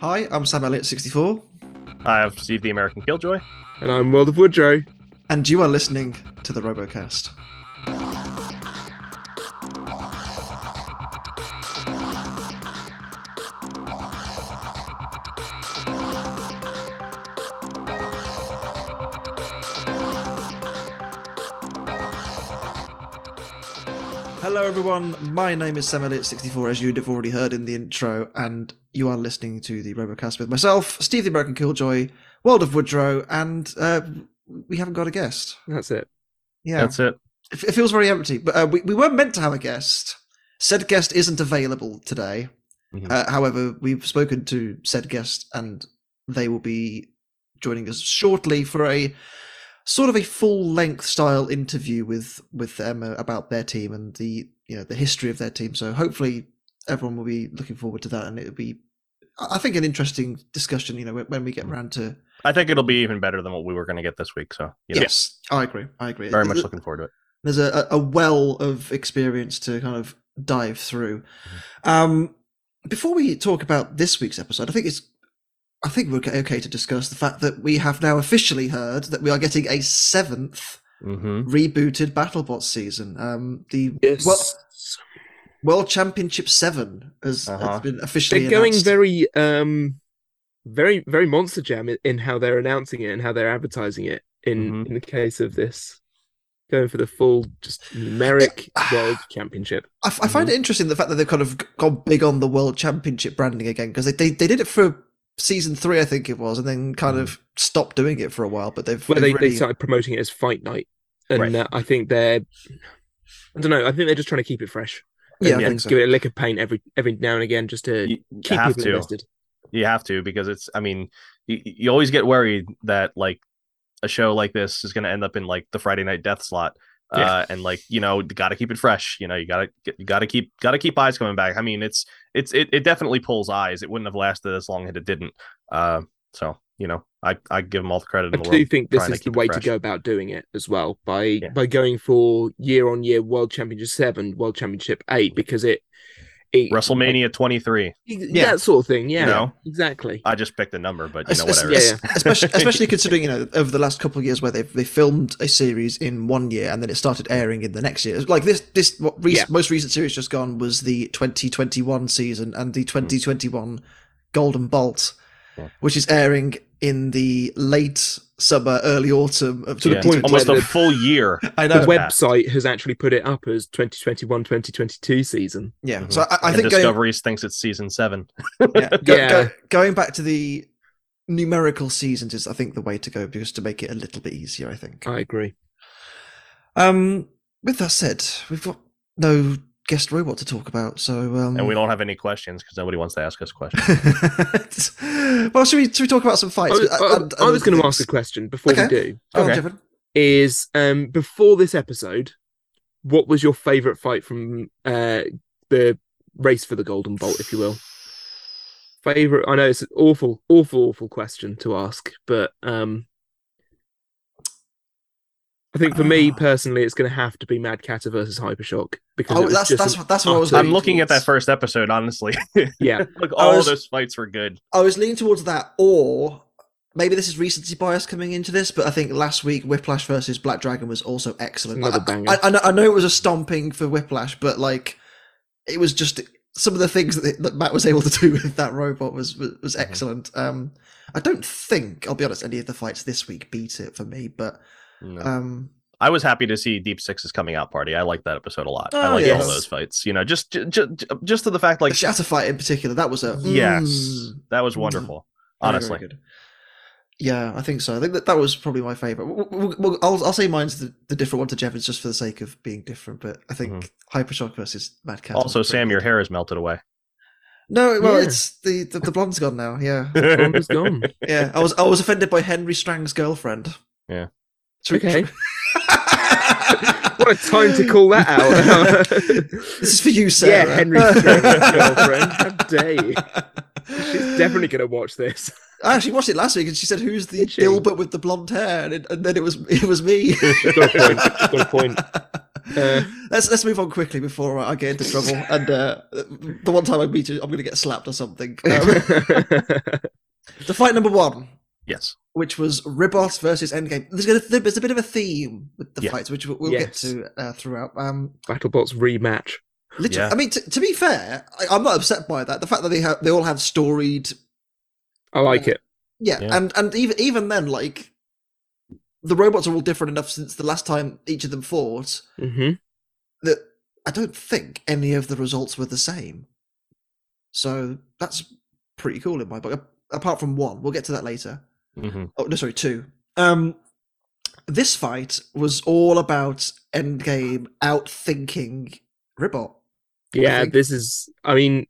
Hi, I'm Sam Elliott64, I have Steve the American Killjoy. And I'm World of Woodrow. and you are listening to the Robocast. Everyone. My name is Sam Elliott64, as you'd have already heard in the intro, and you are listening to the Robocast with myself, Steve the American Killjoy, World of Woodrow, and uh, we haven't got a guest. That's it. Yeah, That's it. it it feels very empty. But uh, we, we were meant to have a guest. Said guest isn't available today. Mhm. Uh, however, we've spoken to said guest, and they will be joining us shortly for a sort of a full length style interview with with them uh, about their team and the you know the history of their team. So hopefully everyone will be looking forward to that, and it'll be I think an interesting discussion. You know when, we get around to I think it'll be even better than what we were going to get this week. So, you know, yes, I agree. I agree. very much There's- looking forward to it. there's a, a well of experience to kind of dive through. Mm-hmm. Um, before we talk about this week's episode, I think it's I think we're okay to discuss the fact that we have now officially heard that we are getting a seventh hmm rebooted BattleBots season. Um, the Yes. Well, World Championship Seven has, has Uh-huh. been officially they're going announced. very, um, very, very Monster Jam in, in how they're announcing it and how they're advertising it. In Mhm. in the case of this, going for the full just numeric world championship. I find it interesting the fact that they've kind of gone big on the World Championship branding again because they, they they did it for season three, I think it was, and then kind of stopped doing it for a while. But they've, Where they, they've they really- started promoting it as Fight Night, and Right. uh, I think they're, I don't know, I think they're just trying to keep it fresh. yeah, and, I and so. give it a lick of paint every every now and again just to You, keep have people to. invested. You have to because it's. I mean, you, you always get worried that like a show like this is going to end up in like the Friday Night Death slot. Yeah. Uh, and like you know, got to keep it fresh. You know, you gotta you gotta keep gotta keep eyes coming back. I mean, it's it's it, it definitely pulls eyes. It wouldn't have lasted as long if it didn't. Uh, so you know, I I give them all the credit I in the do world. think this is the way to go about doing it as well by Yeah. by going for year on year World Championship seven, World Championship eight, because it, it WrestleMania 23. Yeah. that sort of thing. Yeah, know? exactly. I just picked a number, but you Es- know es- whatever. Yeah, es- especially especially considering you know over the last couple of years where they've they filmed a series in one year and then it started airing in the next year. Like this this what rec- Yeah. most recent series just gone was the 2021 season and the hmm. 2021 Golden Bolt, Yeah. which is airing in the late summer, early autumn of To the point almost where a the- full year. I know. the website has actually put it up as 2021-2022 season. yeah. Mhm. So I, I and think going, Discoveries thinks it's season seven. yeah, go- Yeah. go- going back to the numerical seasons is I think the way to go because to make it a little bit easier. I think. I agree. Um, with that said, we've got no guest robot to talk about, so um, And we don't have any questions because nobody wants to ask us questions. well, should we should we talk about some I fights? was, Uh, I- I was going to ask a question before Okay. we do. Go on, Okay. Is um before this episode, what was your favorite fight from uh the race for the Golden Bolt, if you will? Favorite? I know it's an awful, awful, awful question to ask, but um, I think for me Ah. personally, it's going to have to be Mad Catter versus Hypershock because Oh, that's just that's an what that's what I was. I'm leaning looking at that first episode, honestly. yeah. Look, I all was- those fights were good. I was leaning towards that, or maybe this is recency bias coming into this, but I think last week Whiplash versus Black Dragon was also excellent. Another I- banger. I, I, know, I know it was a stomping for Whiplash, but like it was just some of the things that, that Matt was able to do with that robot was was, was Mm-hmm. excellent. Um, I don't think I'll be honest, any of the fights this week beat it for me, but No. um, I was happy to see Deep Six's coming out party. I liked that episode a lot. I Oh, like yes. all those fights. You know, just just just to the fact like the Shatter fight in particular, that was a yes, mm, that was Mm. wonderful. very, very Honestly, good. Yeah, I think so. I think that, that was probably my favorite. Well, well, well, I'll I'll say mine's the, the different one to Jevan's just for the sake of being different. But I think Hypershock versus Mad Cat. Mm-hmm. also was pretty Sam, your hair is melted away. No, well, Yeah. it's the, the the blonde's gone now. Yeah, Blonde is gone. yeah. I was I was offended by Henry Strang's girlfriend. Yeah. Okay. What a time to call that out. this is for you, Sarah. Yeah, Henry girlfriend. How dare you? She's definitely going to watch this. I actually watched it last week, and she said, "Who's the? Gilbert with the blonde hair?" And, it, and then it was it was me. Got a point. Got a point. Uh, let's let's move on quickly before I get into trouble. And uh, the one time I meet you, I'm going to get slapped or something. Um, the fight number one, Yes. which was Ribbot versus Endgame. There's, gonna, there's a bit of a theme with the Yeah. fights, which we'll, we'll Yes. get to uh, throughout. Um, BattleBots rematch. literally, Yeah. I mean, t- to be fair, I, I'm not upset by that. The fact that they have they all have storied I like it. Yeah, Yeah. and and even even then, like the robots are all different enough since the last time each of them fought hmm that I don't think any of the results were the same. So that's pretty cool in my book. a- Apart from one, we'll get to that later. Hmm Oh no, sorry, two. Um, this fight was all about Endgame outthinking Ribbot. Yeah, this is. I mean,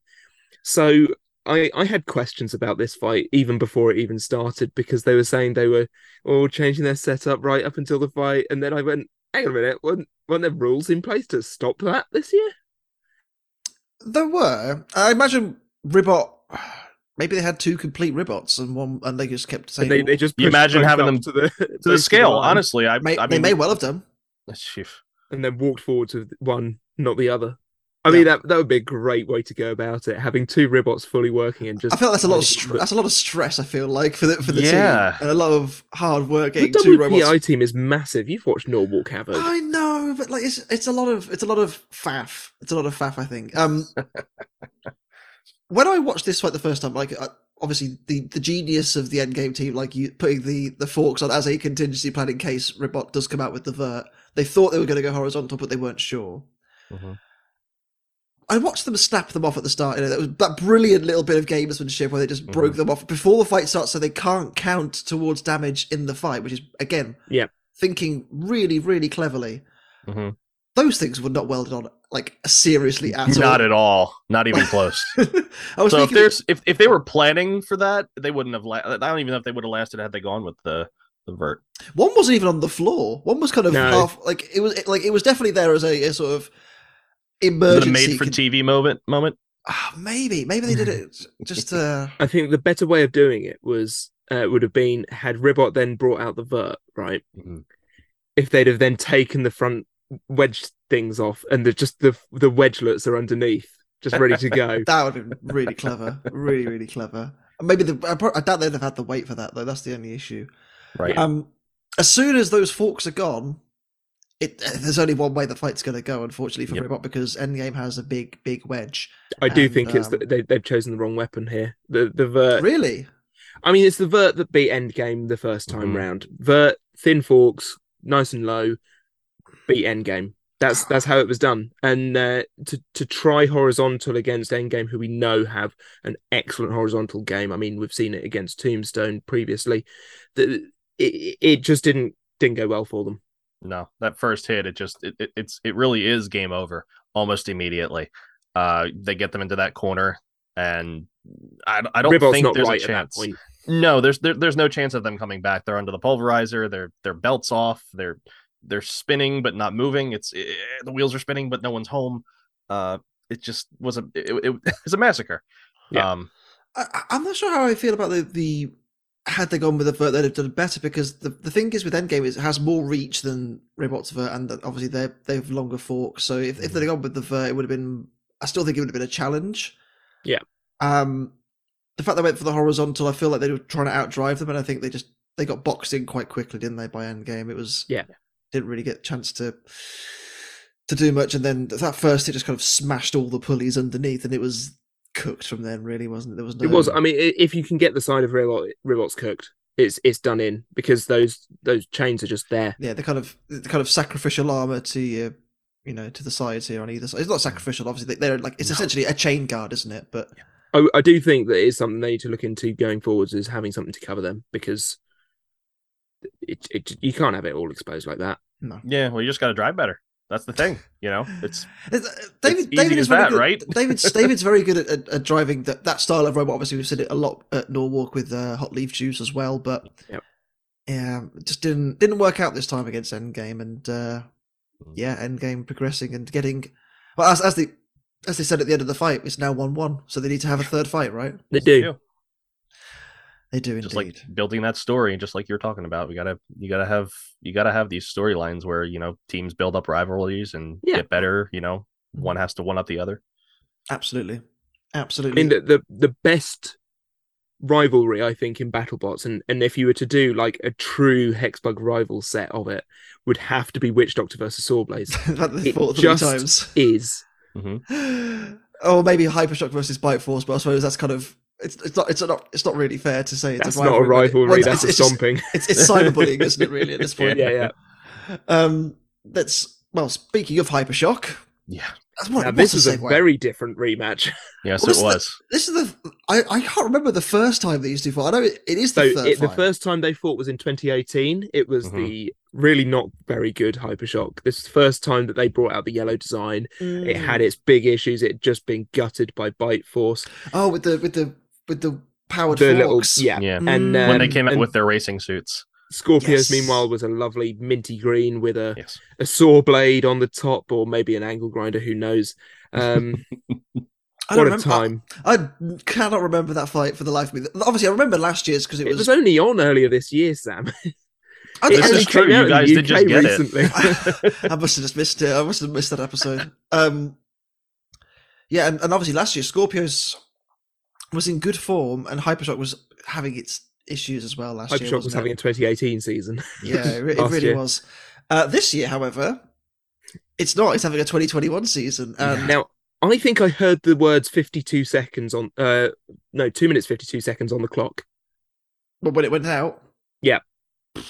so I I had questions about this fight even before it even started because they were saying they were all changing their setup right up until the fight, and then I went, hang on a minute, weren't, weren't there rules in place to stop that this year? There were. I imagine Ribbot. Maybe they had two complete Ribbots and one, and they just kept saying And they they just You imagine having them to the To the scale, honestly, I, may, I they may well have done. Phew. and then walked forward to one, not the other. I Yeah. mean that that would be a great way to go about it. Having two ribbots fully working and just I feel that's a lot of making str- that's a lot of stress. I feel like for the for the Yeah. team and a lot of hard work the getting two WPI robots. team is massive. You've watched Norwalk Havoc. I know, but like it's it's a lot of it's a lot of faff. It's a lot of faff. I think. Um, when I watched this fight the first time, like uh, obviously the the genius of the endgame team, like you putting the the forks on as a contingency plan in case Ribbot does come out with the vert. They thought they were going to go horizontal, but they weren't sure. Mhm. I watched them snap them off at the start. You know, that was that brilliant little bit of gamesmanship where they just broke Mhm. them off before the fight starts, so they can't count towards damage in the fight, which is again, Yeah. thinking really, really cleverly. Mhm. Those things were not welded on like seriously at all. Not at all. Not even close. I was so if there's if, if they were planning for that, they wouldn't have. La- I don't even know if they would have lasted had they gone with the the vert. one wasn't even on the floor. One was kind of No. half like it was like it was definitely there as a, a sort of The emergency. made for con- TV moment moment. Ah, maybe maybe they did it just uh I think the better way of doing it was uh, would have been had Ribbot then brought out the vert, right? Mhm. If they'd have then taken the front wedge things off and the just the the wedgelets are underneath, just ready to go. that would have been really clever, really really clever. Maybe the I, pro- I doubt they'd have had the weight for that though. That's the only issue. Right. Um, as soon as those forks are gone, it there's only one way the fight's going to go. Unfortunately for Yep. Ribbot, because Endgame has a big big wedge. I do And, think it's um, that they, they've chosen the wrong weapon here. The the vert. Really? I mean, it's the vert that beat Endgame the first time Mhm. round. Vert, thin forks, nice and low, beat Endgame. That's that's how it was done. And uh, to to try horizontal against Endgame, who we know have an excellent horizontal game. I mean, we've seen it against Tombstone previously. The, it it just didn't didn't go well for them. No, that first hit, it just it, it it's it really is game over almost immediately. Uh, they get them into that corner, and I I don't Ribbot's think there's right a chance. No, there's there, there's no chance of them coming back. They're under the pulverizer. Their their belts off. They're they're spinning but not moving. It's eh, the wheels are spinning but no one's home. Uh, it just was a it, it, it was a massacre. Yeah. Um, I, I- I'm not sure how I feel about the the had they gone with the vert, they'd have done better because the, the thing is with Endgame is it has more reach than Ribbot's vert, and obviously they they have longer forks. So if, if they'd gone with the vert, it would have been. I still think it would have been a challenge. Yeah. Um, the fact they went for the horizontal, I feel like they were trying to outdrive them, and I think they just they got boxed in quite quickly, didn't they? By Endgame, it was Yeah. Didn't really get a chance to to do much, and then that first it just kind of smashed all the pulleys underneath, and it was cooked from then. Really, wasn't it? There was no. It was. I mean, if you can get the side of Ribbot, Ribbot's cooked, it's it's done in because those those chains are just there. yeah, the kind of the kind of sacrificial armor to your, you know, to the sides here on either side. It's not sacrificial, obviously. they- They're like it's No. essentially a chain guard, isn't it? But I, I do think that is something they need to look into going forwards is having something to cover them because it, it you can't have it all exposed like that. no. yeah, well, you just got to drive better. That's the thing. You know, it's It's- uh, David, easy David is very that, good. right? David's David's very good at, at, at driving that, that style of robot. Obviously, we've seen it a lot at Norwalk with uh, Hot Leaf Juice as well. But Yep. yeah, just didn't didn't work out this time against Endgame, and uh, Mm. yeah, Endgame progressing and getting well as as they as they said at the end of the fight, it's now one one, so they need to have a third fight, right? They do. Yeah. They do just indeed. like building that story, just like you're talking about. We gotta you gotta have you gotta have these storylines where you know teams build up rivalries and Yeah. get better. You know, mm-hmm. one has to one up the other. Absolutely, absolutely. I mean, the, the the best rivalry I think in BattleBots, and and if you were to do like a true Hexbug rival set of it, would have to be Witch Doctor versus Sawblaze. that they it fought three just- times. Is oh, maybe Hypershock versus Bite Force, but I suppose that's kind of it's it's not it's not it's not really fair to say it's that's a not a rivalry. but it- rivalry. well, that's it's, a it's just- stomping. it's it's cyberbullying, isn't it? Really, at this point. yeah, yeah. Um, that's well. Speaking of Hypershock, Yeah. what, Now, this is a segue. very different rematch. Yes, Well, it this is the- was. This is the I, I can't remember the first time these two fought. I know it, it is So the third it, the first time they fought was in 2018. It was Mhm. the really not very good Hypershock. This is the first time that they brought out the yellow design. It Mm. had its big issues. It had just been gutted by Bite Force. oh with the with the with the powered The little forks. yeah. Yeah. And Mm. when they um, came out with their racing suits. Skorpios, Yes. meanwhile, was a lovely minty green with a, Yes. a saw blade on the top, or maybe an angle grinder. Who knows? Um, I what don't a remember- time! I, I cannot remember that fight for the life of me. Obviously, I remember last year's because it, It was. was only on earlier this year, Sam. I, It This is true, you out in the guys did just get it. recently. I must have just missed it. I must have missed that episode. Um, yeah, and, and obviously last year Skorpios was in good form, and Hypershock was having its issues as well last year. Hypershock was wasn't having it? a 2018 season. yeah, it, it really year. was. Uh, this year, however, it's not. It's having a 2021 season, and Now, I think I heard the words 52 seconds on, uh, no, two minutes 52 seconds on the clock. but when it went out, yeah.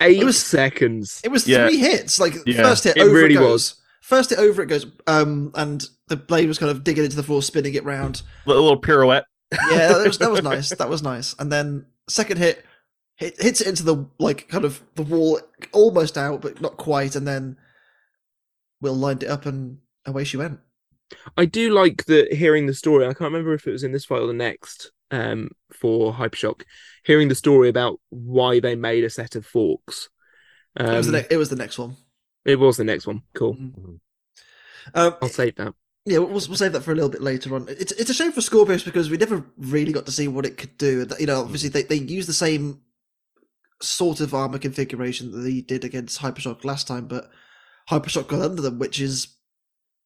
Eight was- seconds. it was Yeah. three hits. Like Yeah, first hit, it over really it goes. was. First hit over it goes, um, and the blade was kind of digging into the floor, spinning it round. A little pirouette. yeah, that was that was nice. That was nice. And then second hit, hit hits it into the like kind of the wall, almost out, but not quite. And then Will lined it up, and away she went. I do like the hearing the story. I can't remember if it was in this file or the next um, for Hypershock. Hearing the story about why they made a set of forks. Um, it was the ne- it was the next one. it was the next one. Cool. Um, I'll save that. Yeah, we'll, we'll save that for a little bit later on. It's it's a shame for Skorpios because we never really got to see what it could do. You know, hmm. obviously they they use the same sort of armor configuration that they did against Hypershock last time, but Hypershock got under them, which is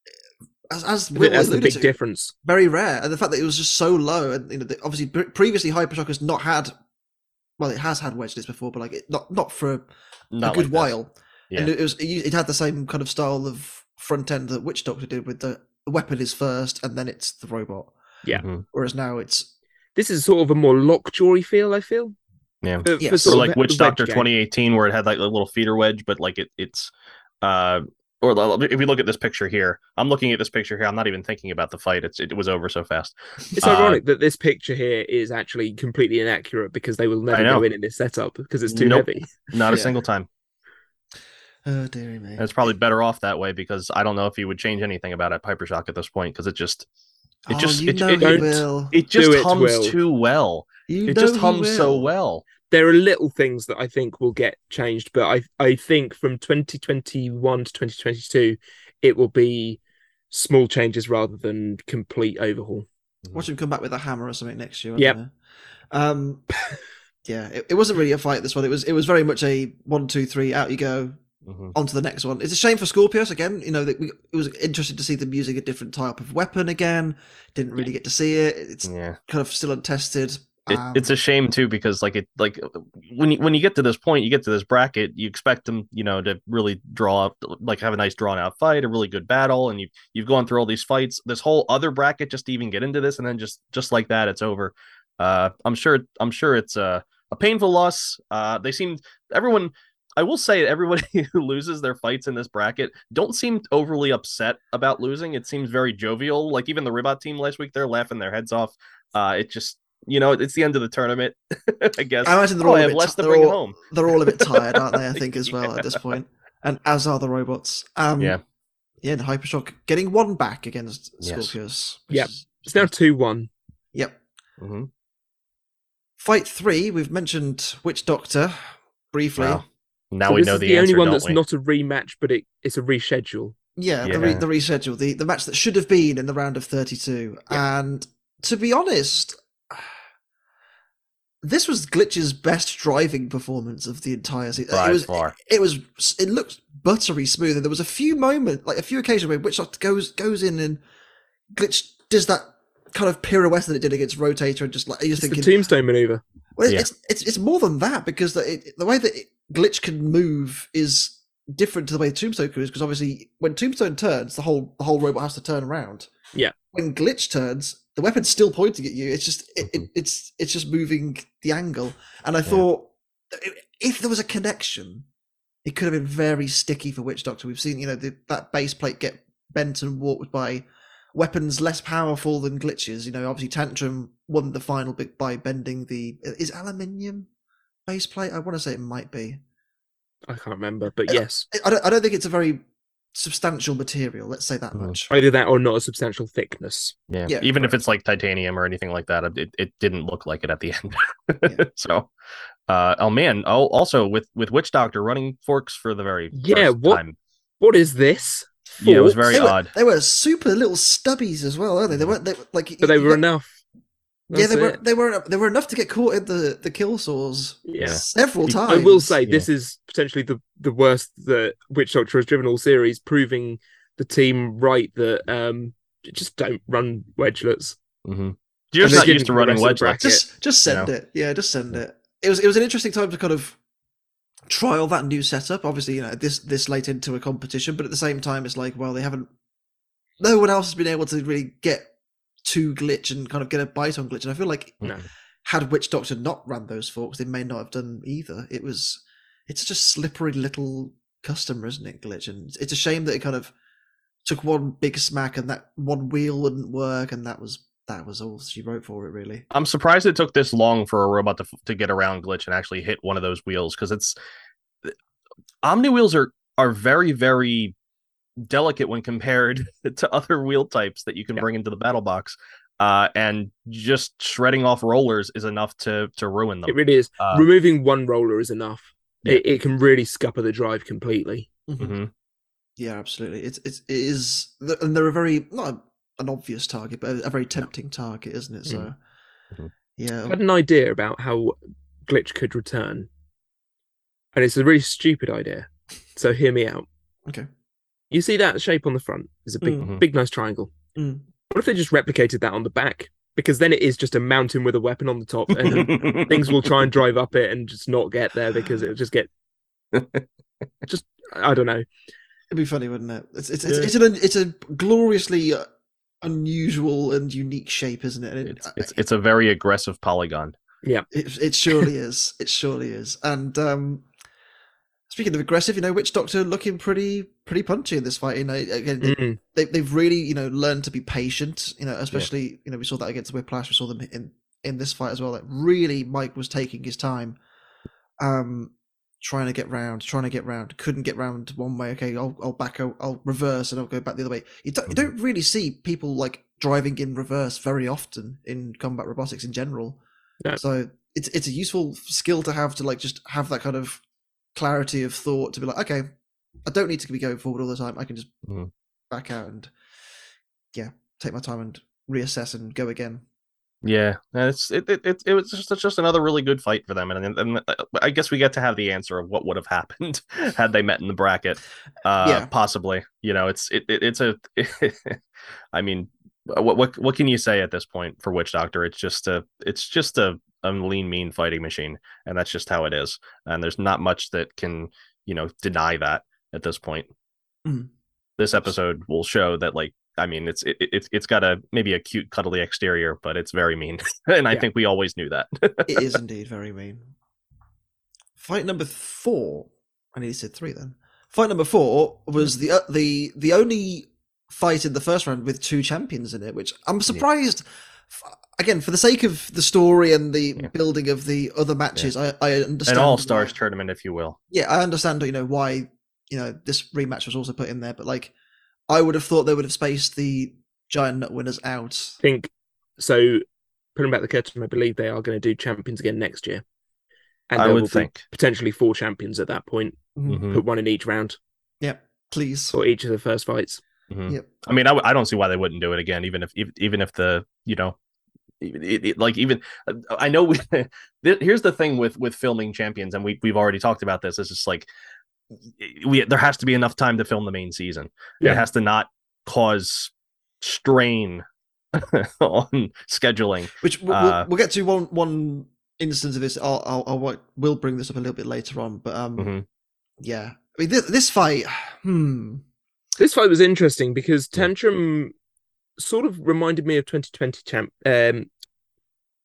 eh, as as I think Will that's the big to, difference. very rare, and the fact that it was just so low, and you know, the, obviously pre- previously Hypershock has not had, well, it has had wedge disc before, but like it, not not for a, Not good like while, Yeah. and it was it, it had the same kind of style of front end that Witch Doctor did, with the, the weapon is first, and then it's the robot. Yeah. Mhm. Whereas now it's This is sort of a more lockjaw feel. I feel. Yeah. For- for Yes. Or sort of like the Witch Doctor 2018, where it had like a little feeder wedge, but like it, it's, uh, or if we look at this picture here, I'm looking at this picture here. I'm not even thinking about the fight. It's it was over so fast. It's Uh, ironic that this picture here is actually completely inaccurate because they will never go in in this setup because it's too Nope. heavy. Not a Yeah. single time. Oh dearie me. And it's probably better off that way because I don't know if you would change anything about it Hypershock at this point because it just it oh, just you it, know it, he it, will. it just Do it, hums Will. too well. You It just hums so well. There are little things that I think will get changed, but I I think from 2021 to 2022, it will be small changes rather than complete overhaul. Watch him come back with a hammer or something next year. I Yep. don't. Um, yeah, it, it wasn't really a fight. This one, it was it was very much a one, two, three, out you go, Mhm. on to the next one. It's a shame for Skorpios again. You know, that we, it was interesting to see them using a different type of weapon again. Didn't really get to see it. It's Yeah. kind of still untested. It, Um, it's a shame too because like it like when you when you get to this point you get to this bracket you expect them you know to really draw up like have a nice drawn out fight a really good battle and you you've gone through all these fights this whole other bracket just to even get into this and then just just like that it's over uh i'm sure i'm sure it's a, a painful loss uh they seem everyone i will say everybody who loses their fights in this bracket don't seem overly upset about losing it seems very jovial like even the ribbot team last week they're laughing their heads off uh it just you know, it's the end of the tournament, I guess. I imagine they're oh, all I a have less ti- to they're bring it all- home. they're all a bit tired, aren't they? I think as well at this Yeah. point, and as are the robots. Um, Yeah. yeah. And Hypershock getting one back against Skorpios. which Yep. is- It's now two one. Yep. hmm Fight three. We've mentioned Witch Doctor briefly. Well, now So we this know is the, the, answer, only one don't that's we? not a rematch, but it, it's a reschedule. Yeah, The, re- the reschedule, the, the match that should have been in the round of 32. And to be honest, this was Glitch's best driving performance of the entire season. By it was far. it was it looked buttery smooth and there was a few moments like a few occasions where Witch Doctor goes goes in and Glitch does that kind of pirouette that it did against Rotator and just like you're It's the thinking tombstone maneuver. well, Yeah. it's, it's it's more than that because the, it, the way that it, Glitch can move is different to the way Tombstone is because obviously when Tombstone turns, the whole the whole robot has to turn around. Yeah. When Glitch turns, the weapon's still pointing at you. It's just it, Mm-hmm. it, it's it's just moving the angle. And I Yeah. thought if there was a connection, it could have been very sticky for Witch Doctor. We've seen you know the, that base plate get bent and warped by weapons less powerful than glitches. You know, obviously Tantrum won the final bit by bending the is aluminium base plate. I want to say it might be. I can't remember, but yes, I don't. I don't think it's a very substantial material. Let's say that Mhm. much. either that or not a substantial thickness. Yeah. Yeah, Even if it's like titanium or anything like that, it, it didn't look like it at the end. Yeah. so, uh, oh man. Oh, also with with Witch Doctor running forks for the very Yeah, first what- time. What is this? Yeah, it was very they were, odd. They were super little stubbies as well, weren't they? They weren't they, were- like. But they were got- enough. Yeah, That's they were. They were. They were enough to get caught in the the kill saws Yeah. several times. I will say this is potentially the the worst that Witch Doctor has driven all series, proving the team right that um just don't run wedgelets. hmm You're just they not didn't used to running rest of the wedge bracket. just just you send know? it. Yeah, just send it. It was it was an interesting time to kind of trial that new setup. Obviously, you know this this late into a competition, but at the same time, it's like well, they haven't. No one else has been able to really get to glitch and kind of get a bite on glitch, and I feel like No. had Witch Doctor not run those forks, they may not have done either. It was it's just slippery little customer, isn't it, glitch? And it's a shame that it kind of took one big smack and that one wheel wouldn't work, and that was that was all she wrote for it, really. I'm surprised it took this long for a robot to to get around glitch and actually hit one of those wheels because it's Omni wheels are are very very delicate when compared to other wheel types that you can Yeah. bring into the battle box. Uh, and just shredding off rollers is enough to to ruin them. It really is. Uh, Removing one roller is enough. Yeah. It, it can really scupper the drive completely. Mhm. Yeah, absolutely. It's it's it is, and they're a very not an obvious target, but a, a very tempting target, isn't it? So, Mhm. I yeah, had an idea about how Glitch could return. And it's a really stupid idea. So hear me out. okay. You see that shape on the front? is a big, Mhm. big, nice triangle. Mm. What if they just replicated that on the back? Because then it is just a mountain with a weapon on the top, and things will try and drive up it and just not get there because it'll just get. just I don't know. It'd be funny, wouldn't it? It's it's it's, Yeah. it's an it's a gloriously uh, unusual and unique shape, isn't it? And it- it's, it's it's a very aggressive polygon. Yeah, it, it surely is. It surely is. And um, speaking of aggressive, you know, Witch Doctor looking pretty pretty punchy in this fight. You know, again, they- Mm. they, they've really you know learned to be patient. You know, especially you know we saw that against the Whiplash. We saw them in in this fight as well. That really Mike was taking his time, um, trying to get round, trying to get round. Couldn't get round one way. Okay, I'll I'll back. I'll, I'll reverse and I'll go back the other way. You don't you don't really see people like driving in reverse very often in combat robotics in general. No. So it's it's a useful skill to have to like just have that kind of clarity of thought to be like, okay, I don't need to be going forward all the time. I can just Mhm. back out and yeah, take my time and reassess and go again. Yeah, and it's it it, it, it was just it's just another really good fight for them, and, and, and uh, I guess we get to have the answer of what would have happened had they met in the bracket. Uh, Yeah. possibly. You know, it's it, it it's a. I mean, what what what can you say at this point for Witch Doctor? It's just a it's just a, a lean, mean fighting machine, and that's just how it is. And there's not much that can you know deny that at this point. Mhm. This episode will show that like. I mean, it's it, it's it's got a maybe a cute, cuddly exterior, but it's very mean, and I think we always knew that. It is indeed very mean. Fight number four. I nearly said three then. Fight number four was the uh, the the only fight in the first round with two champions in it, which I'm surprised. f- Again, for the sake of the story and the Yeah. building of the other matches, I, I An understand. all stars tournament, if you will. yeah, I understand. You know why you know this rematch was also put in there, but like, I would have thought they would have spaced the giant nut winners out. I think so. Putting back the curtain, I believe they are going to do champions again next year, and I would think. potentially four champions at that point. Mhm. Put one in each round Yeah, please. for each of the first fights. Mhm. Yep. I mean, I, w- I don't see why they wouldn't do it again, even if ev- even if the you know it, it, like even uh, I know we. here's the thing with with filming champions, and we we've already talked about this. It's just like we there has to be enough time to film the main season. Yeah. It has to not cause strain on scheduling. Which we'll, Uh, we'll, get to one one instance of this. I'll, I'll, I'll will bring this up a little bit later on, but um, Mhm. yeah. I mean, this, this fight, hmm. This fight was interesting because Tantrum sort of reminded me of 2020 champ. Um,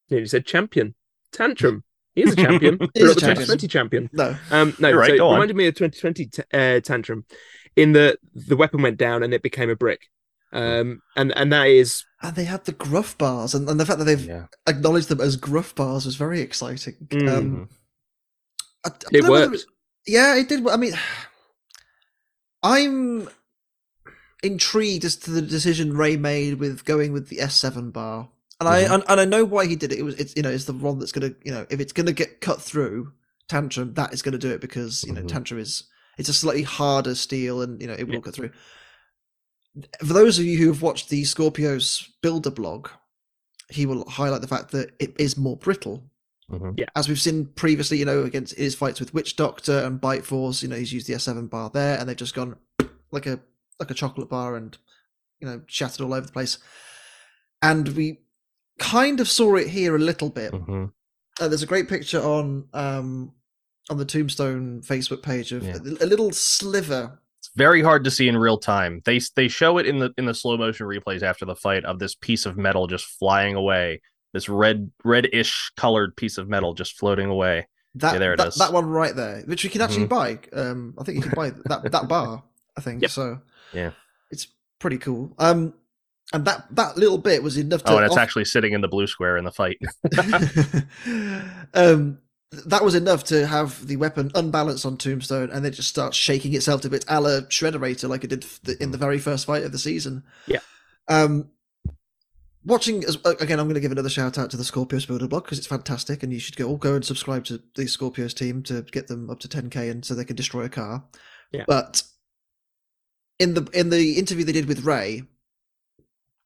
nearly said champion. Tantrum. He is a champion. but He is not a the champion. 2020 champion. No, Um, no, right, so it go on. reminded me of 2020 t- uh, Tantrum in that the weapon went down and it became a brick. Um, and and that is and they had the gruff bars, and, and the fact that they've Yeah. acknowledged them as gruff bars was very exciting. Mm. Um, I- I It don't know whether worked. yeah, it did. I mean, I'm intrigued as to the decision Ray made with going with the S7 bar, and I Mhm. and, and I know why he did it. It was it's you know it's the one that's gonna you know if it's gonna get cut through Tantrum, that is gonna do it because you know Mhm. Tantrum is it's a slightly harder steel and you know it will Yeah. cut through. For those of you who have watched the Skorpios builder blog, he will highlight the fact that it is more brittle Mhm. as we've seen previously, you know, against his fights with Witch Doctor and Bite Force, you know, he's used the S7 bar there, and they've just gone like a like a chocolate bar and you know shattered all over the place. And we kind of saw it here a little bit. Mhm. Uh, there's a great picture on um on the Tombstone Facebook page of Yeah. a, a little sliver. It's very hard to see in real time. They they show it in the in the slow motion replays after the fight of this piece of metal just flying away. This red reddish colored piece of metal just floating away. That Yeah, there it that, is. that one right there, which you can actually Mhm. buy. Um, I think you can buy that that bar. I think Yep. so. Yeah. it's pretty cool. Um, and that that little bit was enough to Oh, and it's off- actually sitting in the blue square in the fight. um, that was enough to have the weapon unbalanced on Tombstone, and then just start shaking itself to bits, a la Shredderator, like it did in the very first fight of the season. Yeah. Um, watching as uh, again, I'm going to give another shout out to the Skorpios Builder blog because it's fantastic, and you should go all go and subscribe to the Skorpios team to get them up to 10k, and so they can destroy a car. Yeah. But in the in the interview they did with Ray,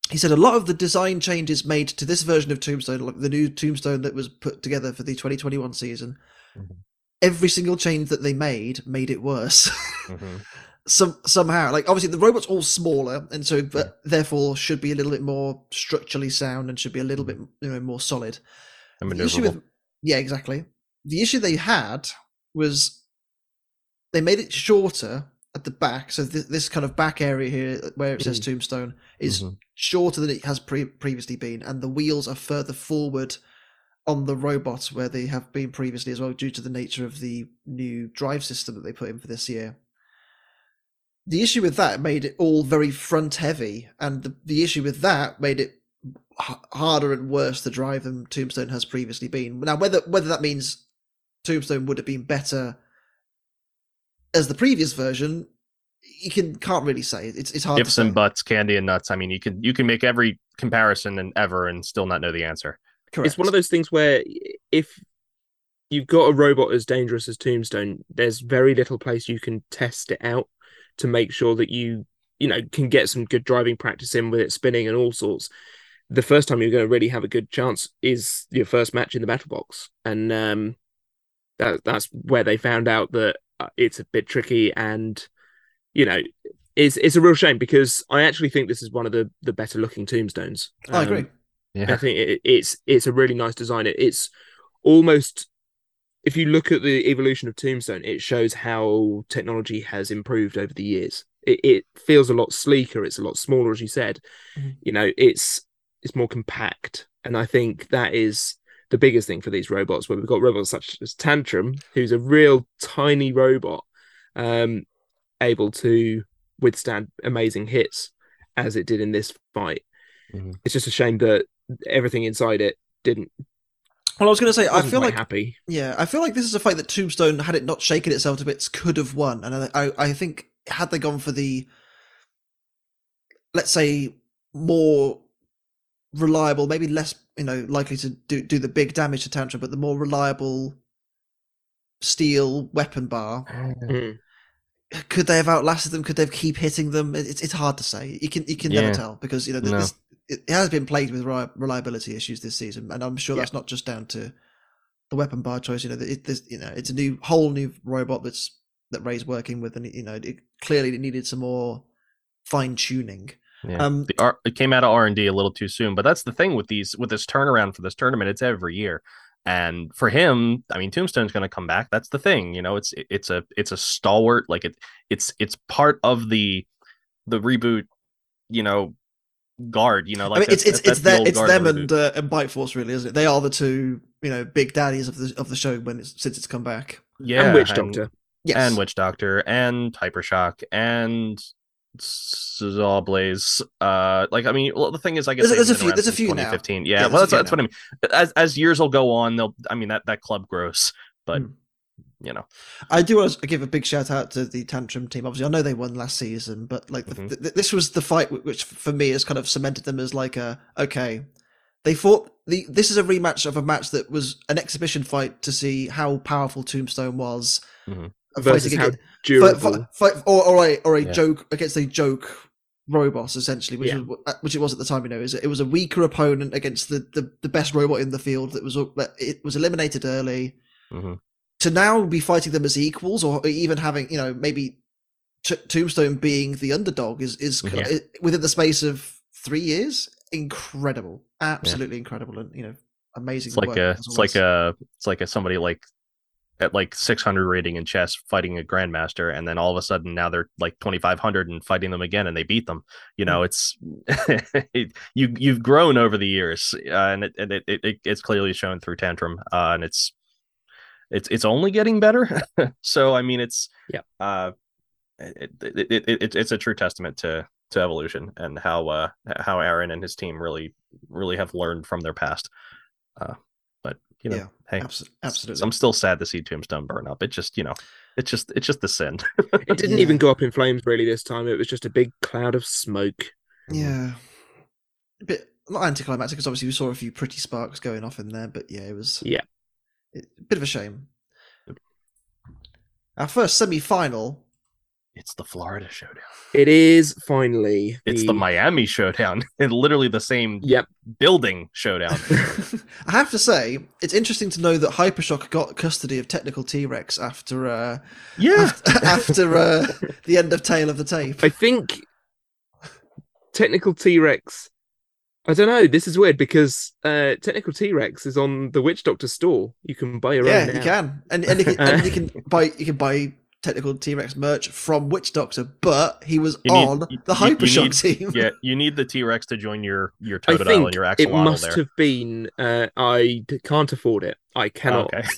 he said a lot of the design changes made to this version of Tombstone, like the new Tombstone that was put together for the 2021 season, Mhm. every single change that they made made it worse. Mhm. Some somehow, like obviously the robot's all smaller, and so but therefore should be a little bit more structurally sound and should be a little bit you know more solid. And The issue with yeah, exactly. The issue they had was they made it shorter at the back, so th- this kind of back area here where it says Mm. Tombstone is Mhm. shorter than it has pre- previously been, and the wheels are further forward on the robot where they have been previously as well, due to the nature of the new drive system that they put in for this year. The issue with that made it all very front heavy, and the, the issue with that made it h- harder and worse to drive than Tombstone has previously been. Now, whether whether that means Tombstone would have been better as the previous version, you can can't really say. It's it's hard. to ifs and buts, candy and nuts. I mean, you can you can make every comparison and ever and still not know the answer. Correct. it's one of those things where if you've got a robot as dangerous as Tombstone, there's very little place you can test it out to make sure that you you know can get some good driving practice in with it spinning and all sorts. The first time you're going to really have a good chance is your first match in the battle box, and um, that that's where they found out that it's a bit tricky, and you know. It's, it's a real shame because I actually think this is one of the, the better looking tombstones. I agree. Um, I think it, it's it's a really nice design. It, it's almost if you look at the evolution of Tombstone, it shows how technology has improved over the years. It, it feels a lot sleeker. It's a lot smaller, as you said. Mhm. You know, it's it's more compact, and I think that is the biggest thing for these robots. Where we've got robots such as Tantrum, who's a real tiny robot, um, able to withstand amazing hits as it did in this fight. Mhm. It's just a shame that everything inside it didn't. Well, I was going to say, I feel like happy. Yeah, I feel like this is a fight that Tombstone, had it not shaken itself to bits, could have won. And I, I, I think had they gone for the, let's say, more reliable, maybe less, you know, likely to do do the big damage to Tantrum, but the more reliable steel weapon bar, Mm. could they have outlasted them? Could they have keep hitting them? It's it's hard to say. You can you can Yeah. never tell because you know th- No. this it has been plagued with reliability issues this season, and I'm sure Yeah. that's not just down to the weapon bar choice. You know, that it, there's, you know, it's a new whole new robot that's that Ray's working with, and you know, it clearly it needed some more fine tuning. Yeah. Um, the R- it came out of R and D a little too soon, but that's the thing with these with this turnaround for this tournament. It's every year, and for him, I mean, Tombstone's going to come back. That's the thing, you know. It's it's a it's a stalwart. Like it it's it's part of the the reboot, you know, guard. You know, like I mean, it's that's- it's it's, that's the them, it's them the and uh, and Bite Force really, isn't it? They are the two you know big daddies of the of the show when it's since it's come back. yeah, and Witch Doctor. Yes, and Witch Doctor and Hypershock and Sawblaze. Uh, like I mean, well, the thing is, I guess There's- a few- there's a few now. 2015. Yeah, Yeah, well, that's, that's what I mean. As as years will go on, they'll. I mean, that that club grows, but Hmm. you know, I do want to give a big shout out to the Tantrum team. Obviously, I know they won last season, but like the, Mhm. th- this was the fight which for me has kind of cemented them as like a okay. They fought the. This is a rematch of a match that was an exhibition fight to see how powerful Tombstone was. Mhm. Versus fighting how against, durable. fight, fight, fight, or or a, or a Yeah. joke against a joke robot essentially, which Yeah. was which it was at the time. You know, is it was a weaker opponent against the, the the best robot in the field that was that it was eliminated early mhm. to now be fighting them as equals or even having you know maybe T- tombstone being the underdog is is Yeah. i- within the space of three years incredible absolutely incredible and you know amazing it's like work a as it's like a it's like a somebody like at like 600 rating in chess fighting a grandmaster and then all of a sudden now they're like 2500 and fighting them again and they beat them. You know it's it, you you've grown over the years uh, and it, and it, it, it it's clearly shown through tantrum uh, and it's it's it's only getting better. So i mean it's Yeah. uh it, it, it, it, it's a true testament to to evolution and how uh how aaron and his team really really have learned from their past. Uh you know Yeah, hey Abs- absolutely i'm still sad to see tombstone burn up it just you know it's just it's just the sin It didn't Yeah. even go up in flames really this time. It was just a big cloud of smoke. yeah a bit not anticlimactic because obviously we saw a few pretty sparks going off in there but yeah it was Yeah. a bit of a shame our first semi-final it's the florida showdown It is finally. it's the miami showdown and literally the same Yep. building showdown I have to say, it's interesting to know that Hypershock got custody of Technical T Rex after uh, yeah after, after uh, the end of Tale of the Tape. I think technical T Rex. I don't know. This is weird because uh, technical T Rex is on the Witch Doctor store. You can buy your yeah, own. you can, and and you can, and you can buy you can buy Technical T Rex merch from Witch Doctor, but he was need- on the you- you Hypershock team. yeah you need the t-rex to join your your I totodile think and your it must there have been. Uh, I d- can't afford it. I cannot. okay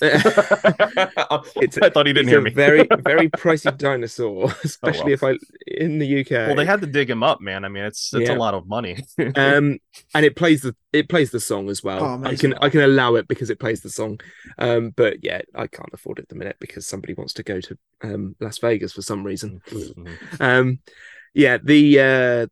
It's a- i thought he didn't hear a me very, very pricey dinosaur, especially well. if I in the UK. well they had to dig him up man i mean it's it's Yeah. a lot of money um and it plays the it plays the song as well Oh, i can i can allow it because it plays the song um but yeah i can't afford it at the minute because somebody wants to go to um las vegas for some reason Mhm. um yeah the uh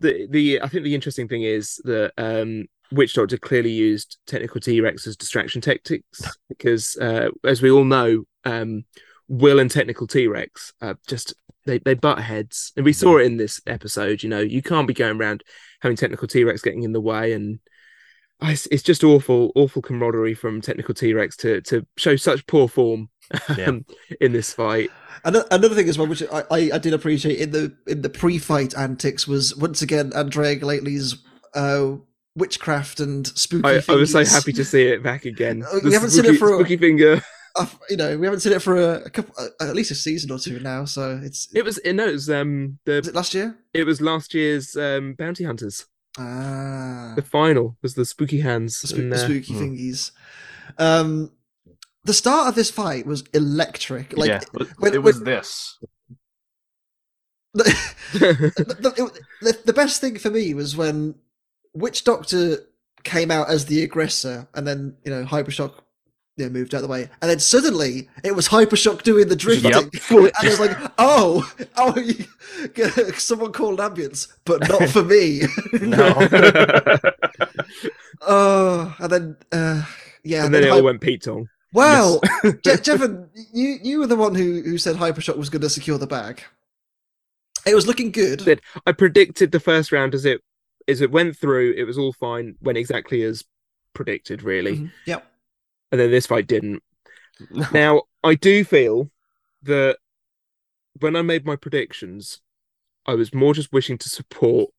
the the i think the interesting thing is that um witch doctor clearly used technical t-rex as distraction tactics because uh as we all know um will and technical t-rex uh, just they, they butt heads. And we saw it in this episode you know you can't be going around having technical t-rex getting in the way. And I- it's, it's just awful awful camaraderie from technical t-rex to to show such poor form Yeah. um, in this fight. Another, another thing as well, which I, I, I did appreciate in the in the pre-fight antics, was once again Andrea Galately's uh, witchcraft and spooky. I, I was so happy to see it back again. We The haven't seen it for a- spooky finger. Uh, you know, we haven't seen it for a, a couple, uh, at least a season or two now. So it's It was no, it was um was it last year? it was last year's um bounty hunters. Ah, The final was the spooky hands. the, spoo- and, the uh, spooky hmm. thingies. Um, the start of this fight was electric. Like yeah when- it was when- this the, the, it- the, the best thing for me was when Witch Doctor came out as the aggressor, and then you know Hypershock you know, moved out of the way, and then suddenly it was Hypershock doing the drifting, Yep. and it's like, oh, oh, you- someone called an ambulance, but not for me. no oh, and then uh, yeah, and then it all went Pete Tong. Well, Je- Jevan, you you were the one who who said Hypershock was going to secure the bag. It was looking good. I predicted the first round as it as it went through, it was all fine, went exactly as predicted, really. Mhm. Yep. And then this fight didn't. Now, I do feel that when I made my predictions, I was more just wishing to support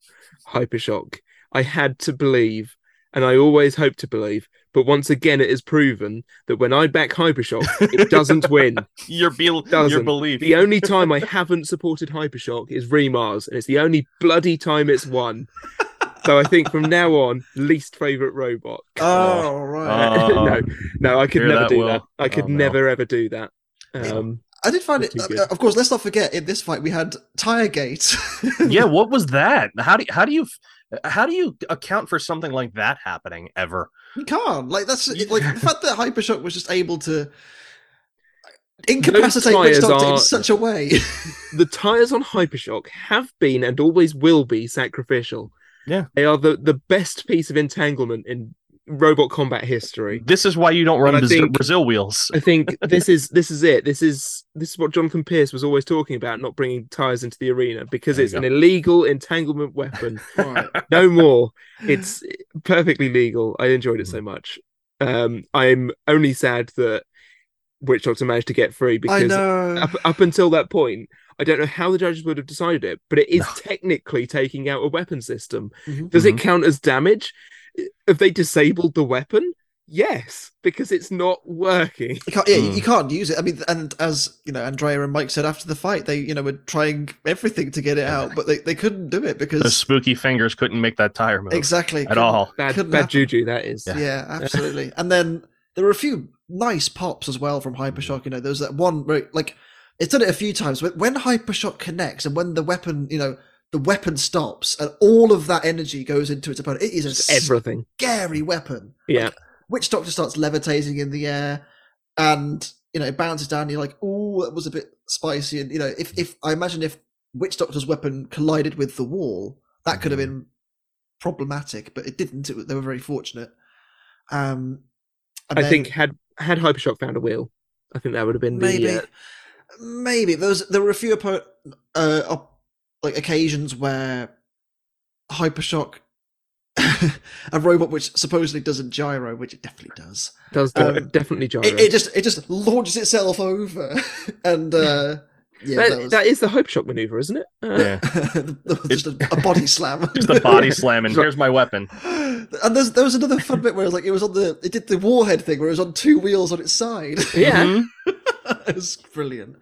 Hypershock. I had to believe, and I always hope to believe, but once again, it is proven that when I back Hypershock, it doesn't win. your be- your Doesn't. belief. The only time I haven't supported Hypershock is Remars, and it's the only bloody time it's won. So I think from now on, least favorite robot. Oh, right. Oh. no, no, I could Hear never that, do Will? that. I could Oh, no. never ever do that. Um, I did find it. uh. Of course, let's not forget in this fight we had Tiregate. yeah, what was that? How do how do you how do you account for something like that happening ever? you can't. Like that's like the fact that Hypershock was just able to incapacitate Those Witch tyres Doctor in such a way. the tires on Hypershock have been and always will be sacrificial. Yeah. they are the the best piece of entanglement in robot combat history. This is why you don't run Brazil, think- Brazil wheels. I think this is this is it. This is this is what Jonathan Pearce was always talking about, not bringing tires into the arena because There it's an illegal entanglement weapon. right. No more. It's perfectly legal. I enjoyed it so much. Um, I'm only sad that Witch Doctor managed to get free because up, up until that point, I don't know how the judges would have decided it, but it is No. technically taking out a weapon system. Mhm. Does it count as damage? Have they disabled the weapon? Yes, because it's not working. You can't, yeah, you- Hmm. you can't use it. I mean, and as you know, Andrea and Mike said after the fight, they you know were trying everything to get it out, but they, they couldn't do it because The spooky fingers couldn't make that tire move. exactly At couldn't- all. Bad, couldn't bad happen. juju, that is. Yeah. Yeah, absolutely. and then there were a few nice pops as well from Hypershock. You know, there was that one where like it's done it a few times. But when Hypershock connects and when the weapon, you know, the weapon stops and all of that energy goes into its opponent, it is Just everything. scary weapon. Yeah. Witch Doctor starts levitating in the air, and you know it bounces down. And you're like, "Oh, that was a bit spicy." And you know, if if I imagine if Witch Doctor's weapon collided with the wall, that could have Mm-hmm. been problematic, but it didn't. It, they were very fortunate. Um, I then think had had Hypershock found a wheel, I think that would have been maybe, the uh, maybe there was there were a few oppo- uh, op- like occasions where Hypershock. a robot which supposedly doesn't gyro, which it definitely does. does de- um, definitely gyro. it, it just it just launches itself over and uh yeah that, that was that is the Hypershock maneuver, isn't it? Uh, Yeah. that was just a, a body slam Just the body slamming. Here's my weapon. and there's, there was another fun bit where it was like it was on the it did the warhead thing where it was on two wheels on its side Yeah. Mhm. it was brilliant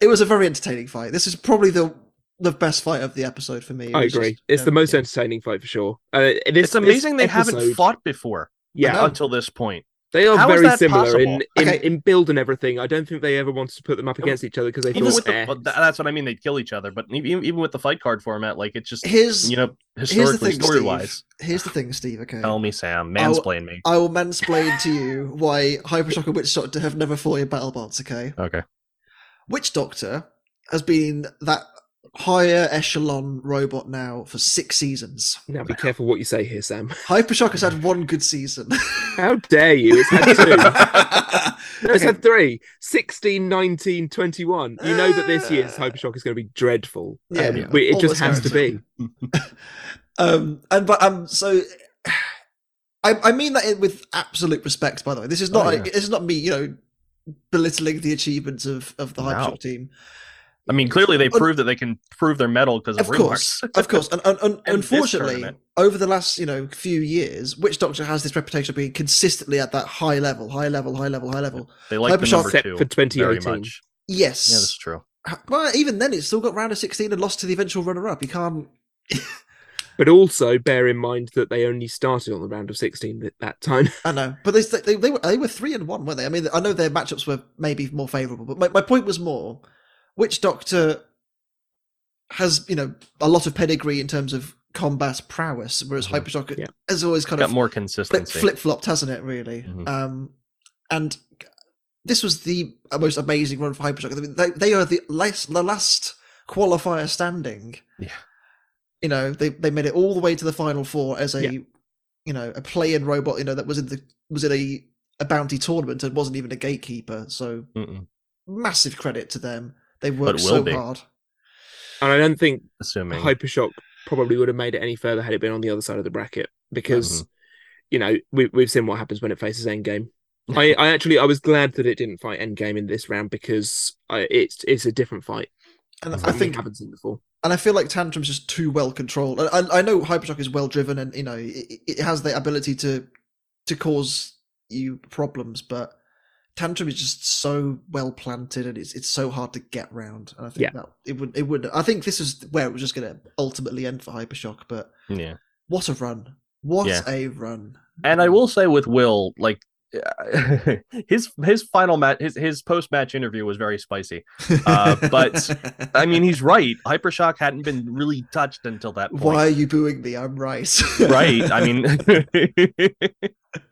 it was a very entertaining fight this is probably the the best fight of the episode for me I was agree. just, it's yeah. the most entertaining fight for sure. Uh, this- It's amazing this they haven't fought before Yeah, until this point. They are How is very similar in, possible? in, Okay. in build and everything. I don't think they ever wanted to put them up against each other because they Even thought, with the, eh, well, that's what I mean. They'd kill each other, but even even with the fight card format, like it's just here's you know here's the historically thing story wise. here's the thing Steve okay Tell me, Sam. I'll- Mansplain me. I will mansplain to you why Hypershock and Witch Doctor have never fought in BattleBots, okay? Okay. Witch Doctor has been that higher echelon robot now for six seasons. now be careful what you say here, Sam. Hypershock has had one good season. How dare you? It's had two. No, It's Okay. had three. 16, 19, 21. You know that this year's Hypershock is going to be dreadful. Yeah, um, yeah. we- It just Almost has to be. um, and but um, so I, I mean that with absolute respect. By the way, this is not Oh, yeah. this is not me, you know, belittling the achievements of of the No. Hypershock team. I mean, clearly they Un- proved that they can prove their metal because of, Of course, of course, and, and, and And unfortunately, over the last you know few years, Witch Doctor has this reputation of being consistently at that high level, high level, high level, high level. They like the number two for very 2018. Yes, Yeah, that's true. well, even then, it's still got round of sixteen and lost to the eventual runner-up. You can't. But also bear in mind that they only started on the round of 16 at that time. I know, but they they, they were they were three and one, weren't they? I mean, I know their matchups were maybe more favourable, but my, my point was more, Witch Doctor has you know a lot of pedigree in terms of combat prowess, whereas Mhm. Hypershock Yeah. has always kind Got of more flip consistency. flip flopped, hasn't it? Really. Mhm. Um, and this was the most amazing run for Hypershock. I mean, they they are the last the last qualifier standing. Yeah. You know, they they made it all the way to the final four as a Yeah. you know a play-in robot. You know that was in the was in a a bounty tournament and wasn't even a gatekeeper. So Mm-mm. massive credit to them. They But worked so be. hard. And I don't think Assuming Hypershock probably would have made it any further had it been on the other side of the bracket because Mhm. you know we we've seen what happens when it faces Endgame. I, I actually I was glad that it didn't fight Endgame in this round because I, it's it's a different fight. And I think we haven't seen before. and I feel like Tantrum's just too well controlled. I, I, I know Hypershock is well driven, and you know it, it has the ability to to cause you problems, but Tantrum is just so well planted, and it's it's so hard to get round. And I think Yeah. that it would it would. I think this is where it was just going to ultimately end for Hypershock. But Yeah. what a run! What Yeah. a run! And I will say with Will, like his his final match, his his post match interview was very spicy. Uh, but, I mean, he's right. Hypershock hadn't been really touched until that point. why are you booing me? I'm right. right? I mean,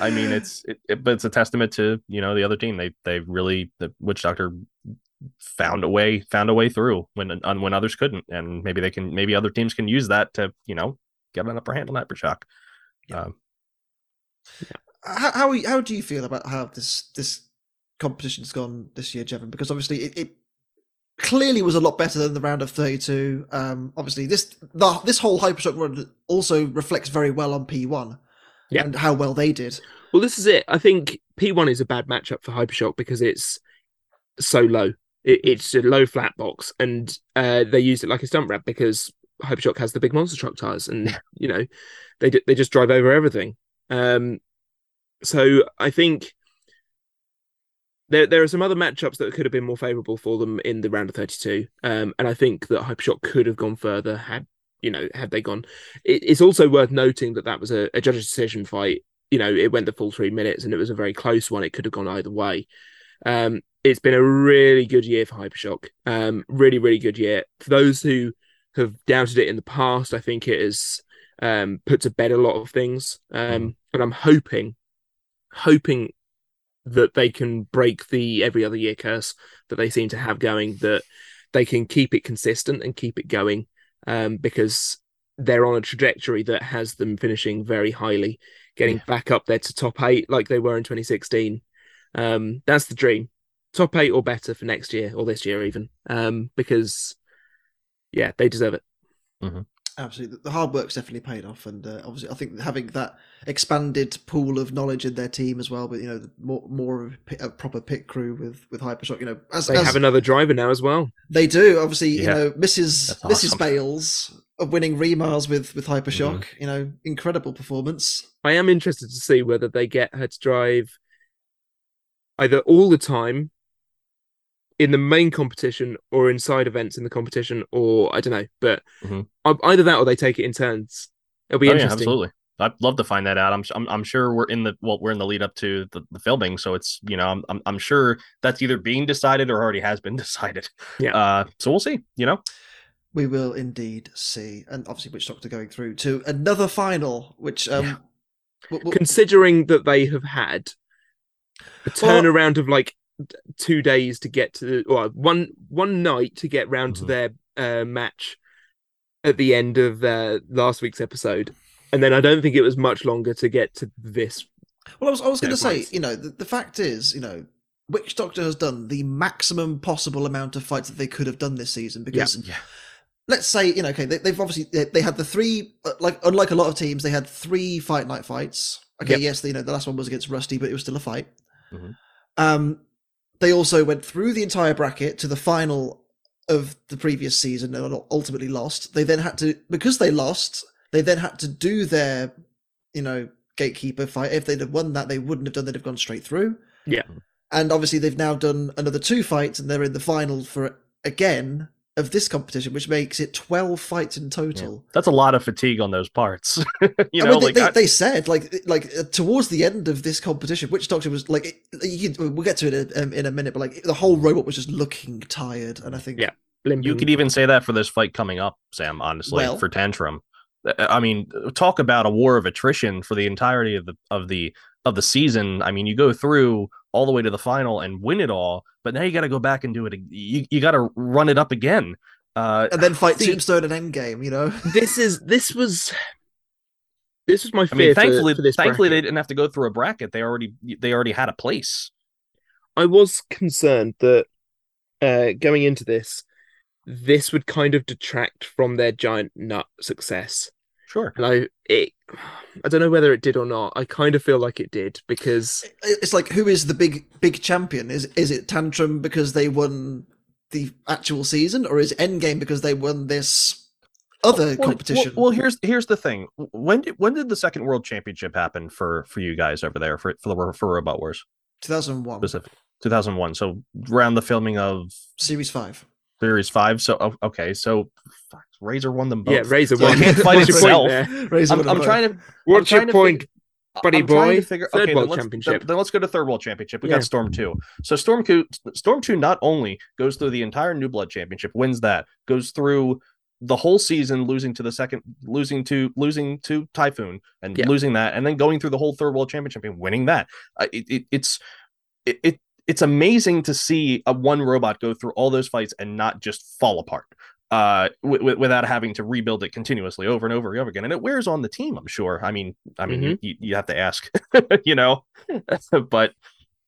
I mean, it's it, it- but it's a testament to you know the other team. They they really the Witch Doctor found a way found a way through when on when others couldn't, and maybe they can maybe other teams can use that to you know get an upper hand on Hypershock. Yeah. Um, how how, you- how do you feel about how this this competition's gone this year, Jevan? Because obviously it, it clearly was a lot better than the round of 32. Um, obviously this the, this whole Hypershock run also reflects very well on P1 Yeah. and how well they did. Well, this is it. I think P1 is a bad matchup for Hypershock because it's so low. It, it's a low flat box, and uh, they use it like a stunt wrap because Hypershock has the big monster truck tires, and you know they they just drive over everything. Um, so I think there there are some other matchups that could have been more favourable for them in the round of 32, um, and I think that Hypershock could have gone further had you know had they gone. It, it's also worth noting that that was a, a judge's decision fight you know, it went the full three minutes and it was a very close one. It could have gone either way. Um, it's been a really good year for Hypershock. Um, really, really good year. For those who have doubted it in the past, I think it has um, put to bed a lot of things. Um, And I'm hoping, hoping that they can break the every other year curse that they seem to have going, that they can keep it consistent and keep it going um, because they're on a trajectory that has them finishing very highly getting back up there to top eight like they were in 2016. Um, that's the dream. Top eight or better for next year or this year even. Um, because yeah, they deserve it. Absolutely, the hard work's definitely paid off, and uh, obviously, I think having that expanded pool of knowledge in their team as well, with you know more more of a, a proper pit crew with with Hypershock, you know, as, They as have another driver now as well. they do. Obviously, you know, Mrs. That's Mrs. awesome. Bales of winning remars with with Hypershock, Mm-hmm. you know, incredible performance. I am interested to see whether they get her to drive either all the time in the main competition or in side events in the competition, or I don't know. But Mhm. e- either that or they take it in turns. It'll be oh, yeah, interesting. absolutely. I'd love to find that out. I'm, I'm I'm sure we're in the well, we're in the lead up to the, the filming, so it's you know I'm, I'm I'm sure that's either being decided or already has been decided. Yeah. Uh, so we'll see. You know. We will indeed see, and obviously, Witch Doctor going through to another final, which um, Yeah. w- w- considering that they have had a Well- turnaround of like t- two days to get to or one one night to get round Mhm. to their uh, match at the end of uh, last week's episode and then i don't think it was much longer to get to this Well, I was, I was going to say, you know, the, the fact is, you know, Witch Doctor has done the maximum possible amount of fights that they could have done this season because Yeah. let's say, you know, okay, they, they've obviously they, they had the three, uh, like unlike a lot of teams, they had three fight night fights. Okay, Yep. yes, you know, the last one was against Rusty, but it was still a fight. Mhm. Um, they also went through the entire bracket to the final of the previous season and ultimately lost. They then had to because they lost, they then had to do their, you know, gatekeeper fight. If they'd have won that, they wouldn't have done. They'd have gone straight through. Yeah. And obviously, they've now done another two fights, and they're in the final for again of this competition, which makes it twelve fights in total. That's a lot of fatigue on those parts. you I know, mean, they, like they, I- they said like like uh, towards the end of this competition, Witch Doctor was like it- you we'll get to it in, um, in a minute, but like the whole robot was just looking tired, and I think Yeah. limping. you could even say that for this fight coming up, Sam. Honestly, Well- for Tantrum, Uh, I mean, talk about a war of attrition for the entirety of the of the of the season. I mean, you go through all the way to the final and win it all, but now you got to go back and do it. You you got to run it up again. Uh, and then fight See- Tombstone and Endgame. You know, this is this was this was my I mean, thankfully, for, this thankfully they didn't have to go through a bracket. They already they already had a place. I was concerned that uh, going into this, this would kind of detract from their giant nut success. Sure. And I it I don't know whether it did or not. I kind of feel like it did because It's like who is the big big champion? Is is it Tantrum because they won the actual season, or is it Endgame because they won this other Well, competition? Well, well, here's here's the thing. When did when did the second world championship happen for for you guys over there for for the for Robot Wars Two thousand one. Two thousand one. So around the filming of Series Five. Series Five. So oh, okay, so fuck, Razor won them both. yeah, Razor So one. can't fight itself. Razor I'm, I'm trying to. What's trying your to point, fig- buddy I'm trying boy? to figure, Third okay, World then let's, Championship. Then, then let's go to third world championship. We Yeah. got Storm two. So Storm two, Storm two not only goes through the entire New Blood championship, wins that, goes through the whole season, losing to the second, losing to losing to Typhoon, and Yeah. losing that, and then going through the whole third world championship and winning that. Uh, it, it, it's it, it it's amazing to see a one robot go through all those fights and not just fall apart uh w- w- without having to rebuild it continuously over and over and over again and it wears on the team i'm sure. I mean i mean you, you, you have to ask you know? But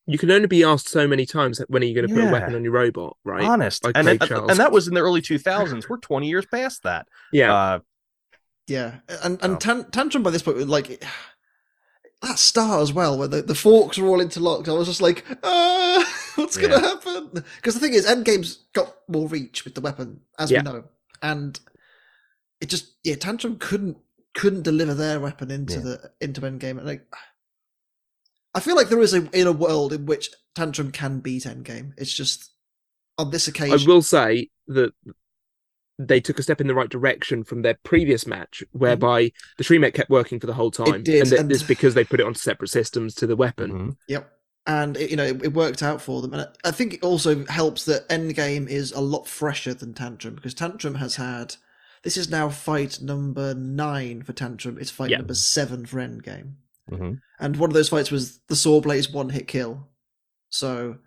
You can only be asked so many times when are you going to put Yeah. a weapon on your robot, right? honest. Like and, Craig and, and that was in the early 2000s we're 20 years past that. Yeah, uh Yeah, and and Oh. Tan- Tantrum by this point, like that star as well, where the, the forks were all interlocked. I was just like, uh, what's Yeah. gonna happen? Because the thing is, Endgame's got more reach with the weapon, as Yeah. we know, and it just yeah, Tantrum couldn't couldn't deliver their weapon into Yeah. the into Endgame, and like. I feel like there is a in a world in which Tantrum can beat Endgame. It's just on this occasion. I will say that they took a step in the right direction from their previous match, whereby the srimech kept working for the whole time, did, and that- and- it's because they put it on separate systems to the weapon. mhm. Yep. And it, you know it, it worked out for them, and I- I think it also helps that Endgame is a lot fresher than Tantrum because Tantrum has had this is now fight number nine for Tantrum. It's fight Yeah. number seven for Endgame, Mhm. and one of those fights was the Sawblaze one hit kill. So, y-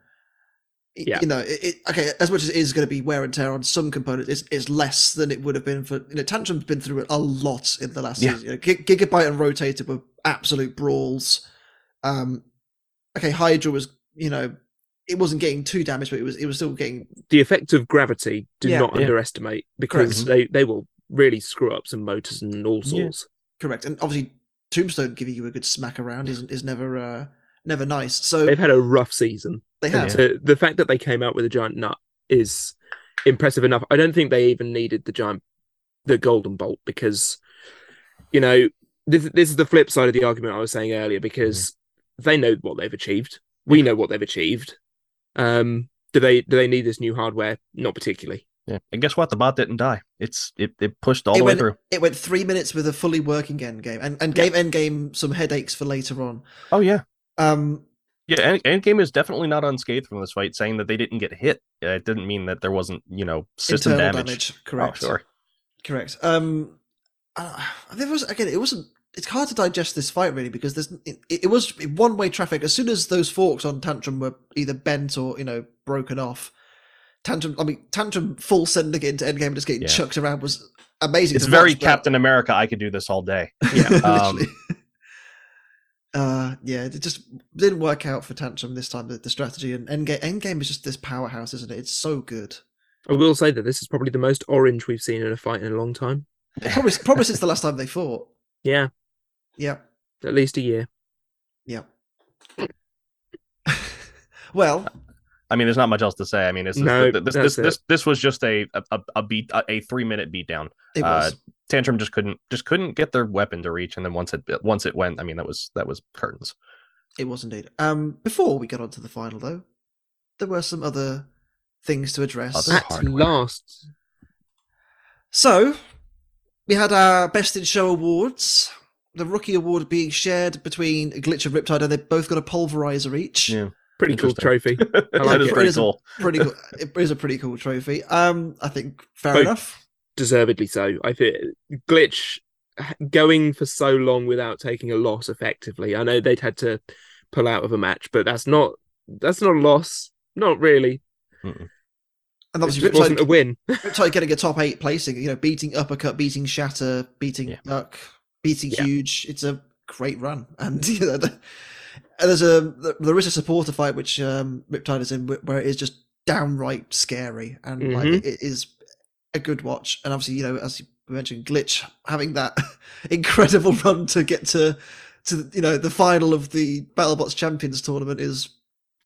Yeah. you know, it, it, okay, as much as it is going to be wear and tear on some components, it's, it's less than it would have been for you know. Tantrum's been through it a lot in the last Yeah. season. You know, Gig- Gigabyte and Rotator were absolute brawls. Um, okay, Hydra was you know it wasn't getting too damaged, but it was it was still getting The effect of gravity do Yeah. not Yeah. underestimate because they, they will really screw up some motors and all sorts. correct. And obviously, Tombstone giving you a good smack around is is never uh, never nice. So They've had a rough season. they have. to- the fact that they came out with a giant nut is impressive enough. I don't think they even needed the giant, the golden bolt because, you know, this, this is the flip side of the argument I was saying earlier because they know what they've achieved. We know what they've achieved. Um, do they do they need this new hardware? Not particularly. yeah and guess what the bot didn't die it's it, it pushed all It the way through It went three minutes with a fully working end game and and gave end game some headaches for later on. oh yeah Um, Yeah, End- Endgame is definitely not unscathed from this fight, saying that they didn't get hit. It didn't mean that there wasn't, you know, system damage. damage. Correct. Oh, sure. Correct. Um, uh, there was again. It wasn't. It's hard to digest this fight really because there's. It, it was one way traffic. As soon as those forks on Tantrum were either bent or you know broken off, Tantrum. I mean, Tantrum full sending it into Endgame and just getting Yeah. chucked around was amazing. It's very watch, but- Captain America. I could do this all day. Yeah. Um. Uh, yeah, it just didn't work out for Tantrum this time. The, the strategy and Endgame. Endgame is just this powerhouse, isn't it? It's so good. I will say that this is probably the most orange we've seen in a fight in a long time. Probably, probably since the last time they fought. Yeah, Yeah. at least a year. Yeah. well, I mean, there's not much else to say. I mean, this is, No, this, that's this, this this was just a a, a beat a, a three minute beatdown. it Uh, was. Tantrum just couldn't just couldn't get their weapon to reach, and then once it once it went, I mean, that was that was curtains. It was indeed. Um, before we get on to the final, though, there were some other things to address. Other- At hardware. last, So, we had our Best in Show awards. The rookie award being shared between Glitch and Riptide, and they both got a pulverizer each. Yeah, pretty cool trophy. that like is it. pretty It is a- cool. Pretty cool. it is a pretty cool trophy. Um, I think fair Both- enough. Deservedly so. I feel glitch going for so long without taking a loss effectively. I know they'd had to pull out of a match, but that's not that's not a loss. Not really. And It obviously, just wasn't a Riptide, win. Riptide getting a top eight placing. You know, beating Uppercut, beating Shatter, beating Yeah. Duck, beating Yeah. Huge. It's a great run, and you know, the, and there's a there is a supporter fight which um, Riptide is in where it is just downright scary, and like Mhm. it is a good watch. And obviously, you know, as you mentioned, Glitch having that incredible run to get to to you know the final of the BattleBots Champions tournament is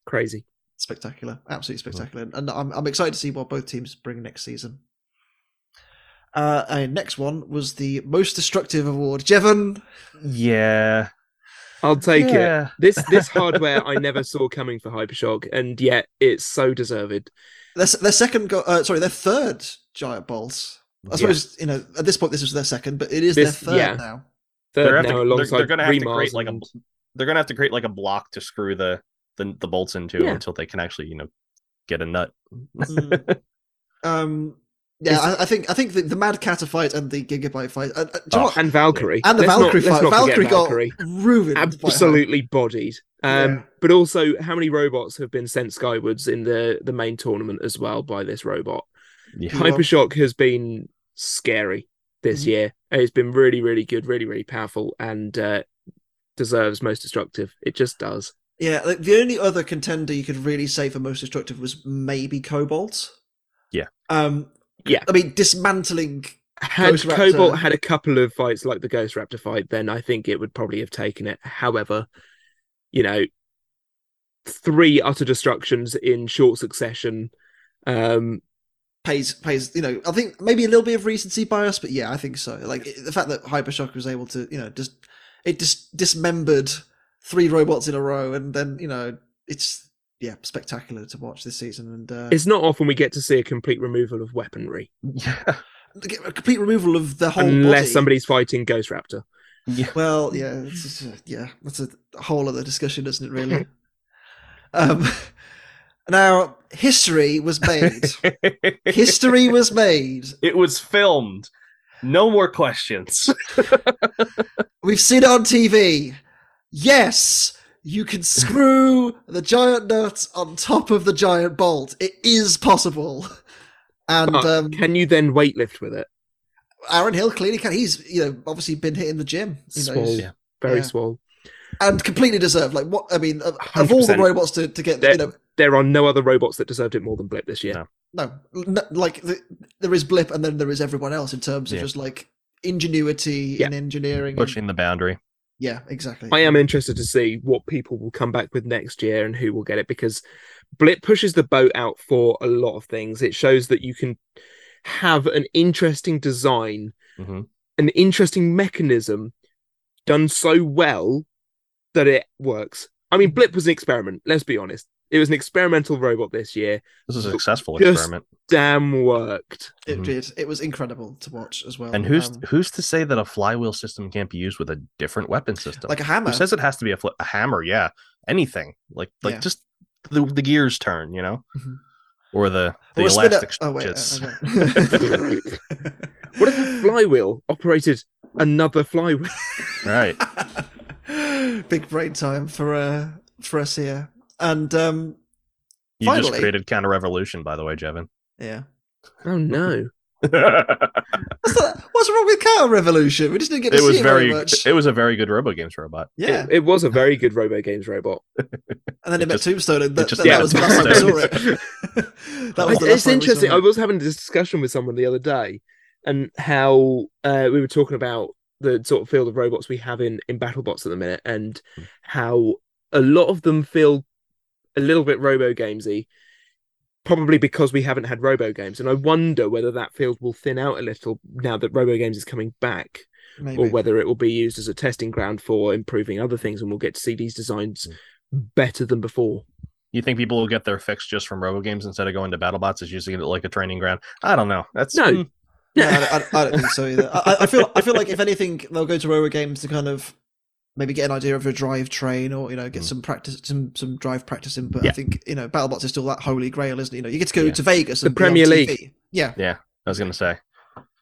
Crazy. spectacular, absolutely spectacular, and I'm I'm excited to see what both teams bring next season. Uh, and next one was the most destructive award. Jevan, Yeah. I'll take it. This this hardware I never saw coming for Hypershock, and yet it's so deserved. their, their second, go- uh, sorry, their third giant bolt. I Yeah. suppose you know at this point this was their second, but it is This- their third yeah. now. Third They're, now have to, they're, alongside they're gonna have to Remars create like a they're gonna have to create like a block to screw the the, the bolts into Yeah. until they can actually you know get a nut. Mm. Um, yeah, I, I think I think the, the Mad Catter fight and the Gigabyte fight, uh, uh, do you Oh, what? and Valkyrie and the Let's not- Valkyrie let's fight. not forget Valkyrie got ruined. absolutely bodied. Um, Yeah. but also how many robots have been sent skywards in the the main tournament as well by this robot? Yeah. Well- Hypershock has been scary this Mhm. year. It's been really, really good, really, really powerful, and uh, deserves most destructive. It just does. Yeah, like, the only other contender you could really say for most destructive was maybe Cobalt. Yeah. Um. Yeah. I mean, dismantling. Had Ghost Raptor. Cobalt had a couple of fights like the Ghost Raptor fight, then I think it would probably have taken it. However, you know, three utter destructions in short succession. Um, Pays pays. You know, I think maybe a little bit of recency bias, but yeah, I think so. Like it- the fact that Hypershock was able to, you know, just it just dismembered three robots in a row, and then you know it's yeah spectacular to watch this season, and uh, it's not often we get to see a complete removal of weaponry, Yeah. a complete removal of the whole unless body. somebody's fighting Ghost Raptor. Yeah. Well, yeah, it's just, uh, yeah, that's a whole other discussion, isn't it? Really. um, now history was made. history was made. It was filmed. No more questions. We've seen it on TV. Yes, you can screw the giant nut on top of the giant bolt. It is possible. And But um, can you then weightlift with it? Aaron Hill clearly can. He's you know obviously been hitting the gym. You know, Swole, he's- Yeah. very Yeah. swole. and completely deserved. Like what I mean, of, of all the 100%. robots to, to get There- you know There are no other robots that deserved it more than Blip this year. No. no, n like the, there is blip and then there is everyone else in terms of Yeah. just like ingenuity Yeah. in engineering and- Pushing the boundary. yeah exactly I am interested to see what people will come back with next year and who will get it because Blip pushes the boat out for a lot of things. It shows that you can have an interesting design, hmm an interesting mechanism done so well that it works. I mean, Blip was an experiment, let's be honest. It was an experimental robot this year. This is a successful Just- experiment. Damn worked. it Mhm. did it was incredible to watch as well And who's Um, who's to say that a flywheel system can't be used with a different weapon system? like a hammer Who says it has to be a, fl- a hammer? Yeah, anything like like Yeah. just the, the gears turn, you know, Mhm. or the the Or a spinner- elastic oh wait uh, okay. What if the flywheel operated another flywheel? right. big brain time for uh for us here and um You just created counter revolution, by the way, Jevan. yeah Oh no. what's, that, what's wrong with counter revolution we just didn't get to it see was it very, very much it was a very good Robo Games robot. yeah It, it was a very good Robo Games robot. and then it it met just- Tombstone, and that, just that, yeah, was the last time we saw it. that was the it's time we saw interesting. I was having a discussion with someone the other day, and how uh, we were talking about the sort of field of robots we have in in BattleBots at the minute, and Hmm. how a lot of them feel a little bit Robo Gamesy, probably because we haven't had Robo Games, and I wonder whether that field will thin out a little now that Robo Games is coming back, Maybe. or whether it will be used as a testing ground for improving other things, and we'll get to see these designs better than before. You think people will get their fix just from Robo Games instead of going to BattleBots as using it like a training ground? I don't know. That's No. mm, No, I, don't- I, I don't think so either. I, I feel I feel like if anything, they'll go to Robo Games to kind of maybe get an idea of a drive train or you know get Mm. some practice, some some drive practice in. But Yeah. I think you know BattleBots is still that holy grail, isn't it? You know, you get to go Yeah. to Vegas The and be on Premier TV. League. Yeah, Yeah. I was gonna say.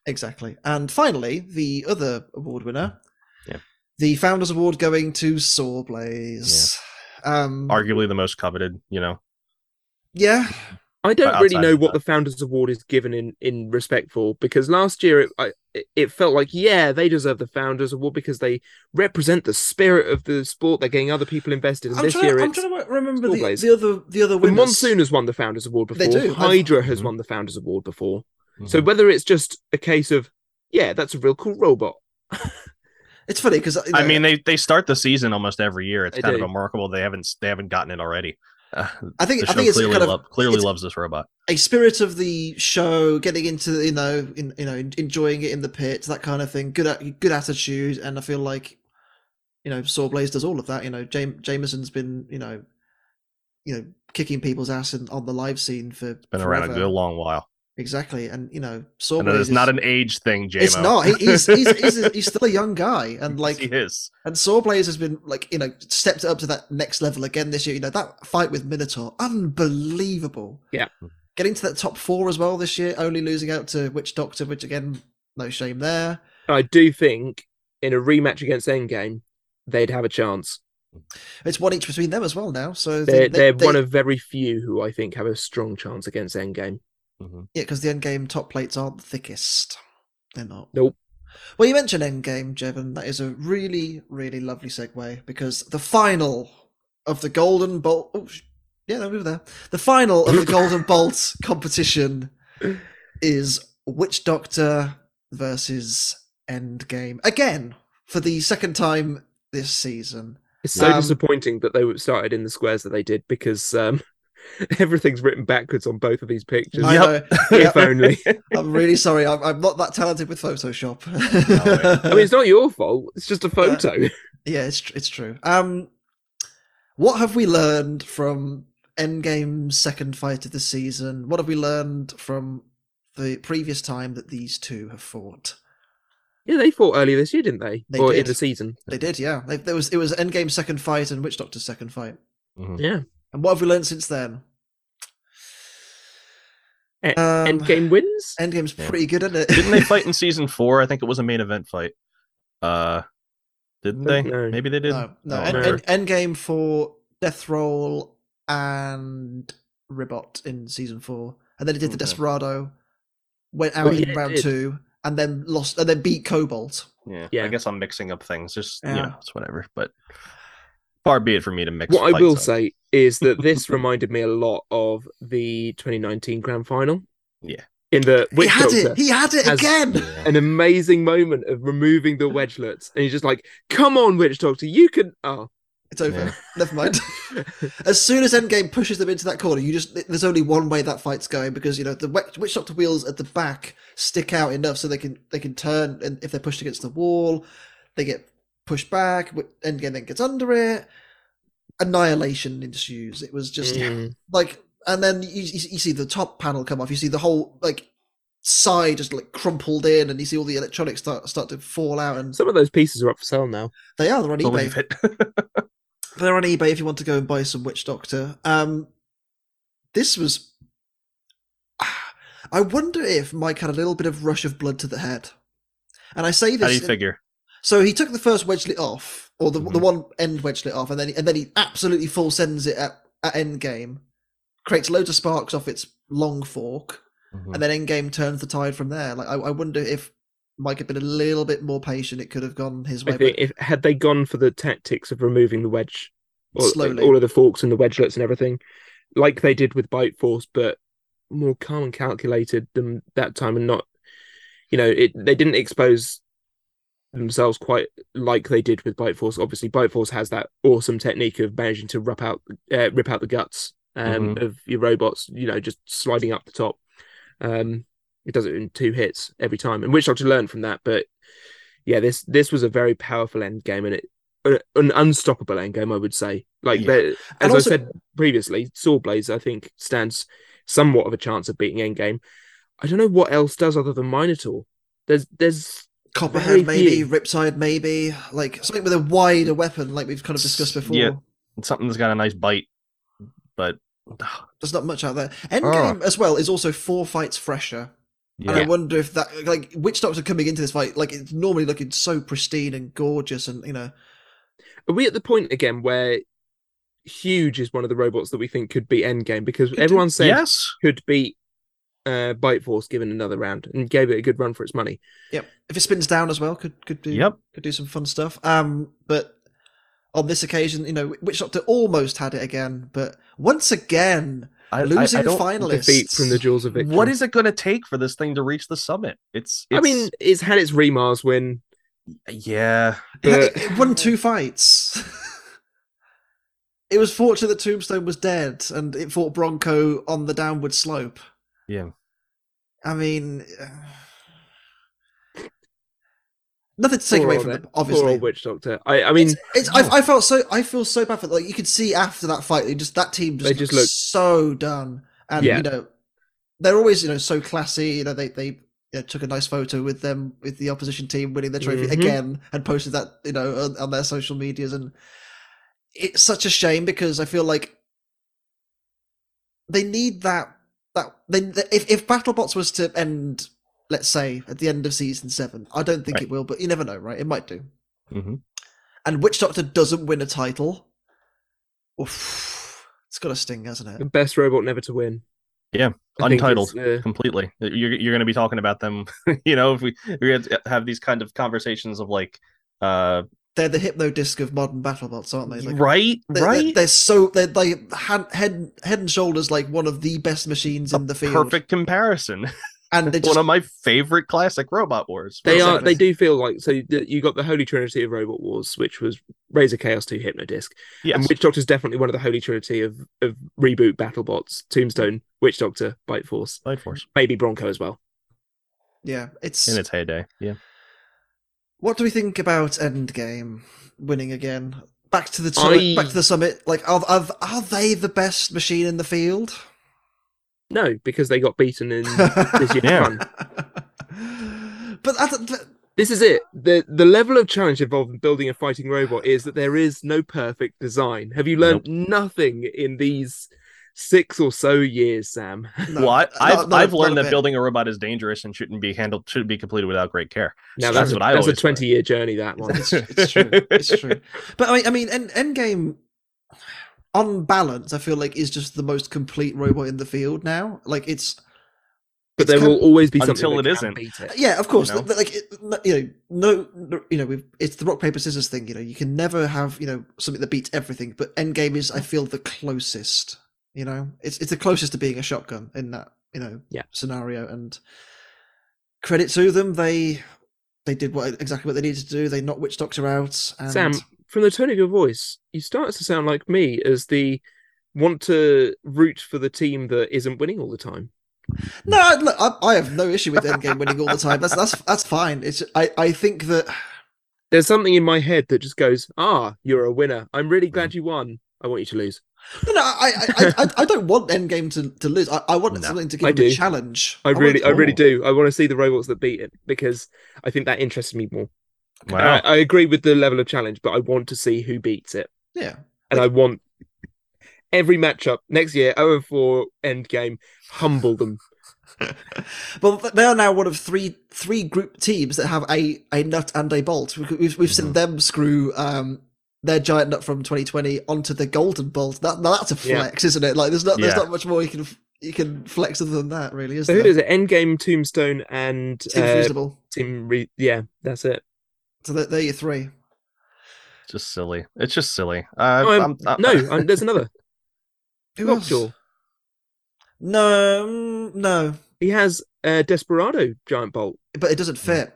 exactly. And finally, the other award winner, Yeah. the Founders Award going to Sawblaze. Um, Arguably the most coveted, you know. yeah, I don't really know what the Founders Award is given in in respect for because last year it I, it- it felt like yeah they deserve the Founders Award because they represent the spirit of the sport. They're getting other people invested, and I'm this trying, year I'm trying to remember the, the other the other the winners. Monsoon has won the Founders Award They before. do. I've- Hydra has Mhm. won the Founders Award before. So Mhm. whether it's just a case of, yeah, that's a real cool robot. It's funny because I mean, they they start the season almost every year. It's kind do. of remarkable they haven't they haven't gotten it already. Uh, I think I think it's clearly, kind of clearly it's- loves this robot. a spirit of the show, getting into you know, in, you know, enjoying it in the pit, that kind of thing. Good, good attitude, and I feel like, you know, Sawblaze does all of that. You know, Jam- Jamison's been, you know, you know, kicking people's ass in, on the live scene for Been around a good long while. Exactly, and you know, And Sawblaze it's is not an age thing, JMO. It's not. He, he's, he's, he's, he's still a young guy, and like he is. And Sawblaze has been like you know stepped up to that next level again this year. You know that fight with Minotaur, unbelievable. Yeah. getting to that top four as well this year, only losing out to Witch Doctor, which again, no shame there. I do think in a rematch against Endgame, they'd have a chance. It's one each between them as well now. So They're, they, they're they- one of very few who I think have a strong chance against Endgame. Mhm. yeah, because the Endgame top plates aren't the thickest. They're not. Nope. Well, you mentioned Endgame, Jevan. That is a really, really lovely segue because the final of the Golden Bolt. Oh, yeah, no, we were there. The final of the Golden Bolt competition is Witch Doctor versus Endgame again for the second time this season. It's so Um, disappointing that they started in the squares that they did because um, everything's written backwards on both of these pictures. I know. If only. I'm really sorry. I'm, I'm not that talented with Photoshop. I mean, it's not your fault. It's just a photo. Yeah, it's it's true. Um, what have we learned from Endgame's second fight of the season? What have we learned from the previous time that these two have fought? Yeah, they fought earlier this year, didn't they? They or in did. the season. They did, yeah. They, there was it was Endgame's second fight and Witch Doctor's second fight. Mhm. Yeah. And what have we learned since then? Um, Endgame wins. Endgame's Yeah. pretty good, isn't it? Didn't they fight in season four? I think it was a main event fight. Uh, didn't they? Don't know. Maybe they did. no, no. End, whatever. End, Endgame for Death Roll and Ribbot in season four, and then it did the Okay. Desperado. Went out Oh, in yeah, it round two, and then lost, and then beat Cobalt. yeah. Yeah. I guess I'm mixing up things. Just you Yeah. know, it's whatever. But far be it for me to mix. What I will up. say is that this reminded me a lot of the 2019 grand final. Yeah. In the he had Doctor, it. He had it again. An amazing moment of removing the wedgelets, and he's just like, "Come on, Witch Doctor, you can." Oh, It's over. Yeah. Never mind. as soon as Endgame pushes them into that corner, you just there's only one way that fight's going because you know the Witch Witch Doctor wheels at the back stick out enough so they can they can turn, and if they're pushed against the wall, they get pushed back. Wi- Endgame then gets under it. Annihilation ensues. It was just Mm. like, and then you, you you see the top panel come off. You see the whole like side just like crumpled in, and you see all the electronics start start to fall out, and some of those pieces are up for sale now. they are they're on eBay. They're on eBay if you want to go and buy some Witch Doctor. Um, this was. I wonder if Mike had a little bit of rush of blood to the head, and I say this. How do this. you figure? So he took the first wedgelet off, or the the Mhm. one end wedgelet off, and then and then he absolutely full sends it at at end game, creates loads of sparks off its long fork, Mhm. and then end game turns the tide from there. Like I, I wonder if Mike had been a little bit more patient, it could have gone his way. I think if had they gone for the tactics of removing the wedge, or, Slowly. all of the forks and the wedgelets and everything, like they did with Bite Force, but more calm and calculated than that time, and not, you know, it they didn't expose themselves quite like they did with Bite Force. Obviously, Bite Force has that awesome technique of managing to rip out uh, rip out the guts um, of your robots. You know, just sliding up the top. Um, it does it in two hits every time, and which Witch Doctor learned from that. But yeah, this this was a very powerful end game, and it an unstoppable end game, I would say. Like Yeah. as also- I said previously, Sawblaze I think stands somewhat of a chance of beating Endgame. I don't know what else does other than Minotaur. There's there's Copperhead, Very maybe few. Riptide, maybe like something with a wider weapon, like we've kind of discussed before. Yeah. Something that's got a nice bite, but There's not much out there. Endgame as well is also four fights fresher, Yeah. and I wonder if that like Witch Doctor coming into this fight, like it's normally looking so pristine and gorgeous, and you know, are we at the point again where Huge is one of the robots that we think could beat Endgame because Could do. everyone said yes, could beat uh, Bite Force given another round and gave it a good run for its money. yep. If it spins down as well, could could do yep. could do some fun stuff. Um, but on this occasion, you know, Witch Doctor almost had it again, but once again, I, I- I losing don't- finalists. Defeat from the jaws of victory. What is it going to take for this thing to reach the summit? It's. I mean, it's had its Remars win. yeah. It, it won two fights. it was fortunate that Tombstone was dead, and it fought Bronco on the downward slope. Yeah. I mean, uh, nothing to take Poor away from them. Poor Obviously, old witch doctor. I, I mean, it's, it's I, I felt so I feel so bad for like you could see after that fight, they just that team just, They just looked so done, and Yeah. you know they're always you know so classy. You know they they you know, took a nice photo with them with the opposition team winning their trophy Mhm. again and posted that you know on, on their social medias, and it's such a shame because I feel like they need that that they if if BattleBots was to end. Let's say at the end of season seven, I don't think Right. it will, but you never know, right? It might do hmm and Witch Doctor doesn't win a title, oof, it's got a sting, hasn't the it? best robot never to win. Yeah, I untitled. it's, uh, completely. You're you're going to be talking about them. you know, if we we had to have these kind of conversations of like, uh, They're the Hypnodisc of modern BattleBots, aren't they? Like, right, they- They're, right. they're so they're like hand, head head and shoulders like one of the best machines in the field. Perfect comparison. and they One of my favorite classic robot wars. They are. Exactly. They do feel like so. You got the Holy Trinity of Robot Wars, which was Razor Chaos Two, Hypnodisc, Yes. and Witch Doctor is definitely one of the Holy Trinity of of reboot BattleBots: Tombstone, Witch Doctor, Bite Force, Light Force maybe Bronco as well. yeah, it's. in its heyday. Yeah. What do we think about Endgame winning again? Back to the I- summit, back to the summit. Like, are, are are they the best machine in the field? No, because they got beaten in this year's Yeah. run. but I, th- th- This is it. the The level of challenge involved in building a fighting robot is that there is no perfect design. Have you learned nothing in these six or so years, Sam? no, well, I, not- I've not- I've not learned a that bit. building a robot is dangerous and shouldn't be handled should be completed without great care. Now That's that's, what a, I that's a twenty year journey. That one. It's, it's true. It's true. But I mean, I mean, End, Endgame, on balance, I feel like is just the most complete robot in the field now. Like it's, But it's there kind- will always be something Until that it can isn't. Beat it. yeah, of course. You know? Like it, you know, no, no you know, we've, it's the rock paper scissors thing. You know, you can never have you know something that beats everything. But Endgame is, I feel, the closest. You know, it's it's the closest to being a shotgun in that you know Yeah. scenario. And credit to them, they they did what exactly what they needed to do. They knocked Witch Doctor out. And Sam, from the tone of your voice, you start to sound like me as the want to root for the team that isn't winning all the time. No, I- look, I, I have no issue with Endgame winning all the time. That's that's that's fine. It's I, I think that There's something in my head that just goes, "Ah, you're a winner. I'm really glad you won. I want you to lose." No, no I, I, I, I don't want Endgame to, to lose. I, I want No. something to give I them a do. challenge. I want- really, I really do. I want to see the robots that beat it because I think that interests me more. Wow. I, I agree with the level of challenge, but I want to see who beats it, yeah. and I want every matchup next year, 0 4 end game, humble them. Well, they are now one of three three group teams that have a, a nut and a bolt. We- We've we've seen Mhm. them screw um their giant nut from 2020 onto the golden bolt. That now that's a Yeah. flex, isn't it? Like there's not there's Yeah. not much more you can you can flex other than that, really, is So who there? is it? Endgame, Tombstone, and Team uh, Fusible. Team. Re- yeah, that's it. So they're, they're your three. just silly. It's just silly. Uh, Oh, I'm, I'm- no, um, there's another. Who else? Lockjaw. No, mm, no, He has a Desperado giant bolt. but it doesn't fit.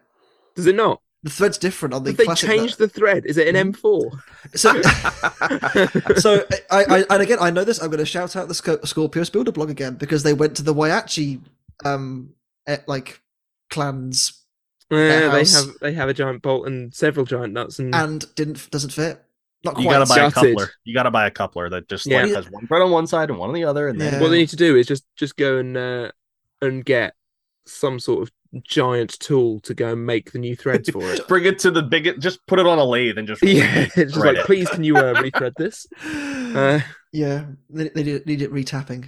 Does it not? The thread's different on the Have they classic. changed the thread? Is it an M4? So, so I, I, and again, I know this. I'm going to shout out the Sco- Skorpios Builder blog again because they went to the Whyachi, um, eh, like clans Yeah, they have they have a giant bolt and several giant nuts and and didn't doesn't fit. Not quite. you gotta buy a coupler. You gotta buy a coupler that just Yeah. like has one thread on one side and one on the other, and then Yeah. what they need to do is just just go and uh, and get some sort of giant tool to go and make the new threads for it. bring it to the big. Just put it on a lathe and just yeah, it's just like, it. please, can you uh, rethread this? Uh, yeah, they, they need, need it retapping.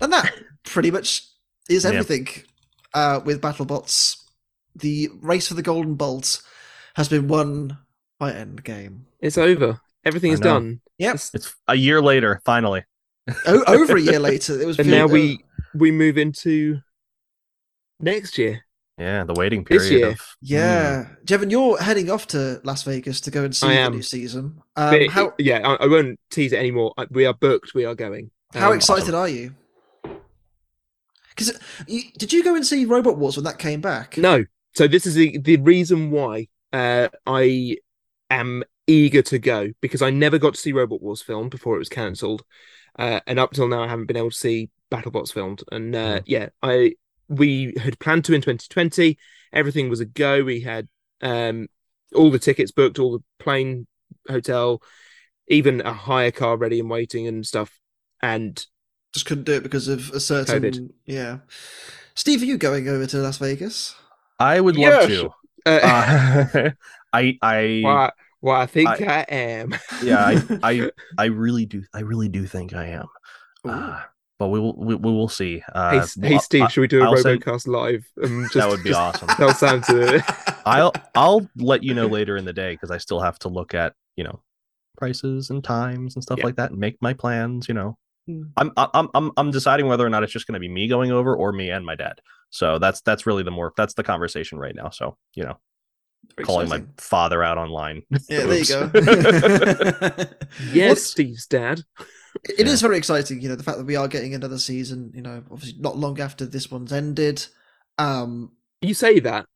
and that pretty much is Yeah. everything uh, with BattleBots. The race for the Golden Bolt has been won by Endgame. it's over. Everything I is know. done. Yep. It's- It's a year later, finally. O- over a year later, it was. and now we we move into next year. Yeah, the waiting period. This period year. of Yeah, Jevan, you're heading off to Las Vegas to go and see I the new season. Um, But- how yeah, I, I won't tease it anymore. I- We are booked. We are going. How Um, excited are you? Because did you go and see Robot Wars when that came back? No. So this is the, the reason why uh, I am eager to go because I never got to see Robot Wars filmed before it was cancelled, uh, and up till now I haven't been able to see BattleBots filmed. And uh, yeah, I we had planned to in 2020. Everything was a go. We had um, all the tickets booked, all the plane, hotel, even a hire car ready and waiting and stuff. And Just couldn't do it because of a certain. COVID. Yeah. Steve, are you going over to Las Vegas? I would love Yes. to. uh, Uh, I I well, well, I think I- I, am. yeah I, I I really do I really do think I am. Ooh. Uh, but we will we, we will see. hey, Uh, S- well, hey, Steve, I, should we do a I'll send- RoboCast live? Um, just, that would be just awesome. Tell Sam to. I'll I'll let you know later in the day because I still have to look at you know prices and times and stuff Yeah. like that and make my plans. You know, Hmm. I'm I'm I'm I'm deciding whether or not it's just going to be me going over or me and my dad. So that's that's really the more that's the conversation right now. So you know, Very calling my father out online. Yeah, there you go. yes, Well, Steve's dad. It is Yeah. very exciting, you know, the fact that we are getting another season, you know, obviously not long after this one's ended. Um You say that.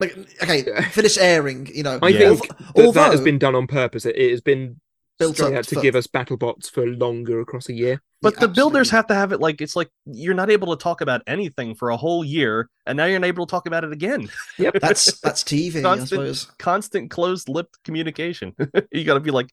like okay, finish airing, you know. I Yeah. think Although- that, that has been done on purpose. It, it has been Built up to for- give us BattleBots for longer across a year. But Yeah, the builders have to have it like it's like you're not able to talk about anything for a whole year, and now you're not able to talk about it again. Yep. that's that's TV, I Constant- suppose. Constant closed lipped communication. you got to be like,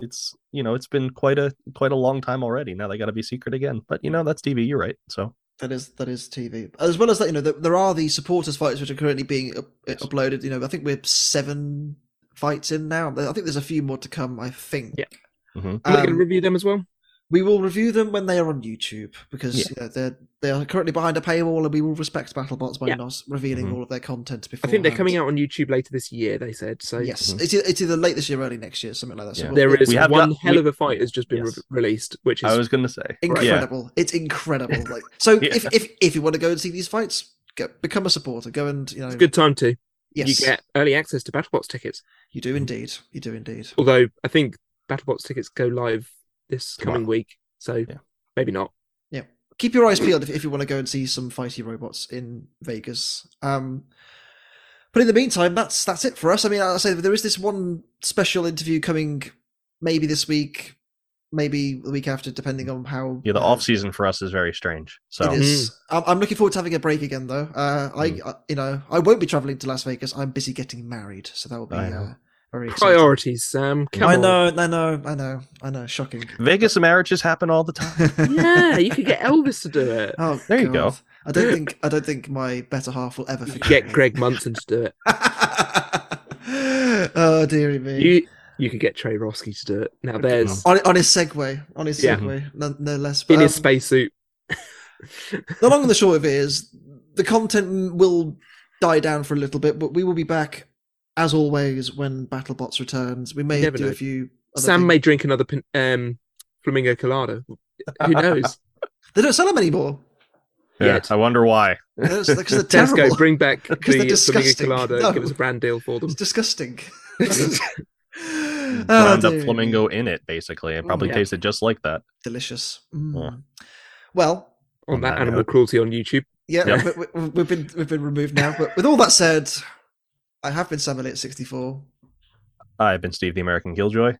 it's you know it's been quite a quite a long time already. Now they got to be secret again. But you know that's TV. You're right. So That is that is TV. As well as that, you know, there, there are the supporters fights which are currently being up, Yes. uploaded. You know, I think we're seven fights in now. I think there's a few more to come. I think. Yeah. mhm. Are we going to Um, review them as well? We will review them when they are on YouTube because Yeah. you know, they're they are currently behind a paywall, and we will respect BattleBots by Yeah. not revealing Mhm. all of their content before. I think they're coming out on YouTube later this year. They said so. Yes, Mhm. it's, either, it's either late this year, or early next year, something like that. So Yeah. we'll- There we'll- have one got- hell we- of a fight has just been Yes. re- released, which is I was gonna say, yeah, incredible. It's incredible. Like so, Yeah. if if if you want to go and see these fights, go, become a supporter. Go and you know, it's a good time to. yes, You get early access to BattleBots tickets. you do indeed, you do indeed. Although I think BattleBots tickets go live this coming Tomorrow. week, so Yeah. maybe not. Yeah. Keep your eyes peeled if, if you want to go and see some fighty robots in Vegas. Um, but in the meantime, that's that's it for us. I mean, I say there is this one special interview coming, maybe this week, maybe the week after, depending on how. yeah. The uh, off season for us is very strange. So It is. I'm, I'm looking forward to having a break again, though. Uh, I, Mm. I, you know, I won't be traveling to Las Vegas. I'm busy getting married, so that will be I know. uh, very. Priorities, Sam. Come I on. know, I know, I know, I know. Shocking. Vegas marriages happen all the time. Yeah, you could get Elvis to do it. Oh, There you go. I don't think I don't think my better half will ever You could forgive get me. Greg Munson to do it. oh dearie me. You you could get Trey Roski to do it. Now there's on, on his Segway, on his Yeah. Segway, no, no less. in But, his um, spacesuit. the long and the short of it is, the content will die down for a little bit, but we will be back as always when BattleBots returns. We may do know. a few. Other Sam may drink another um, flamingo colada. Who knows? They don't sell them anymore. Yeah, Yet. I wonder why. Because they're, 'cause they're Tesco, bring back the 'Cause they're flamingo colada. No. Give us a brand deal for them. It's disgusting. Ground oh, up flamingo in it, basically. It probably yeah. tasted just like that. Delicious. Mm. Yeah. Well, On On that that animal note. cruelty on YouTube. Yeah, Yep. we, we, we've been we've been removed now. But with all that said, I have been Sam Elliott sixty four. I've been Steve the American Killjoy.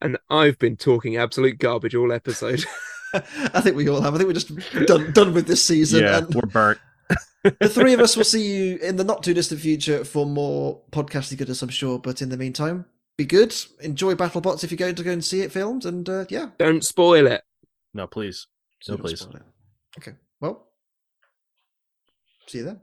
And I've been talking absolute garbage all episode. I think we all have. I think we're just done done with this season. yeah, And we're burnt. the three of us will see you in the not too distant future for more podcasting goodness, I'm sure. But in the meantime, be good. Enjoy BattleBots if you're going to go and see it filmed. And uh, yeah, Don't spoil it. No, please. No, please. Okay. Well, see you then.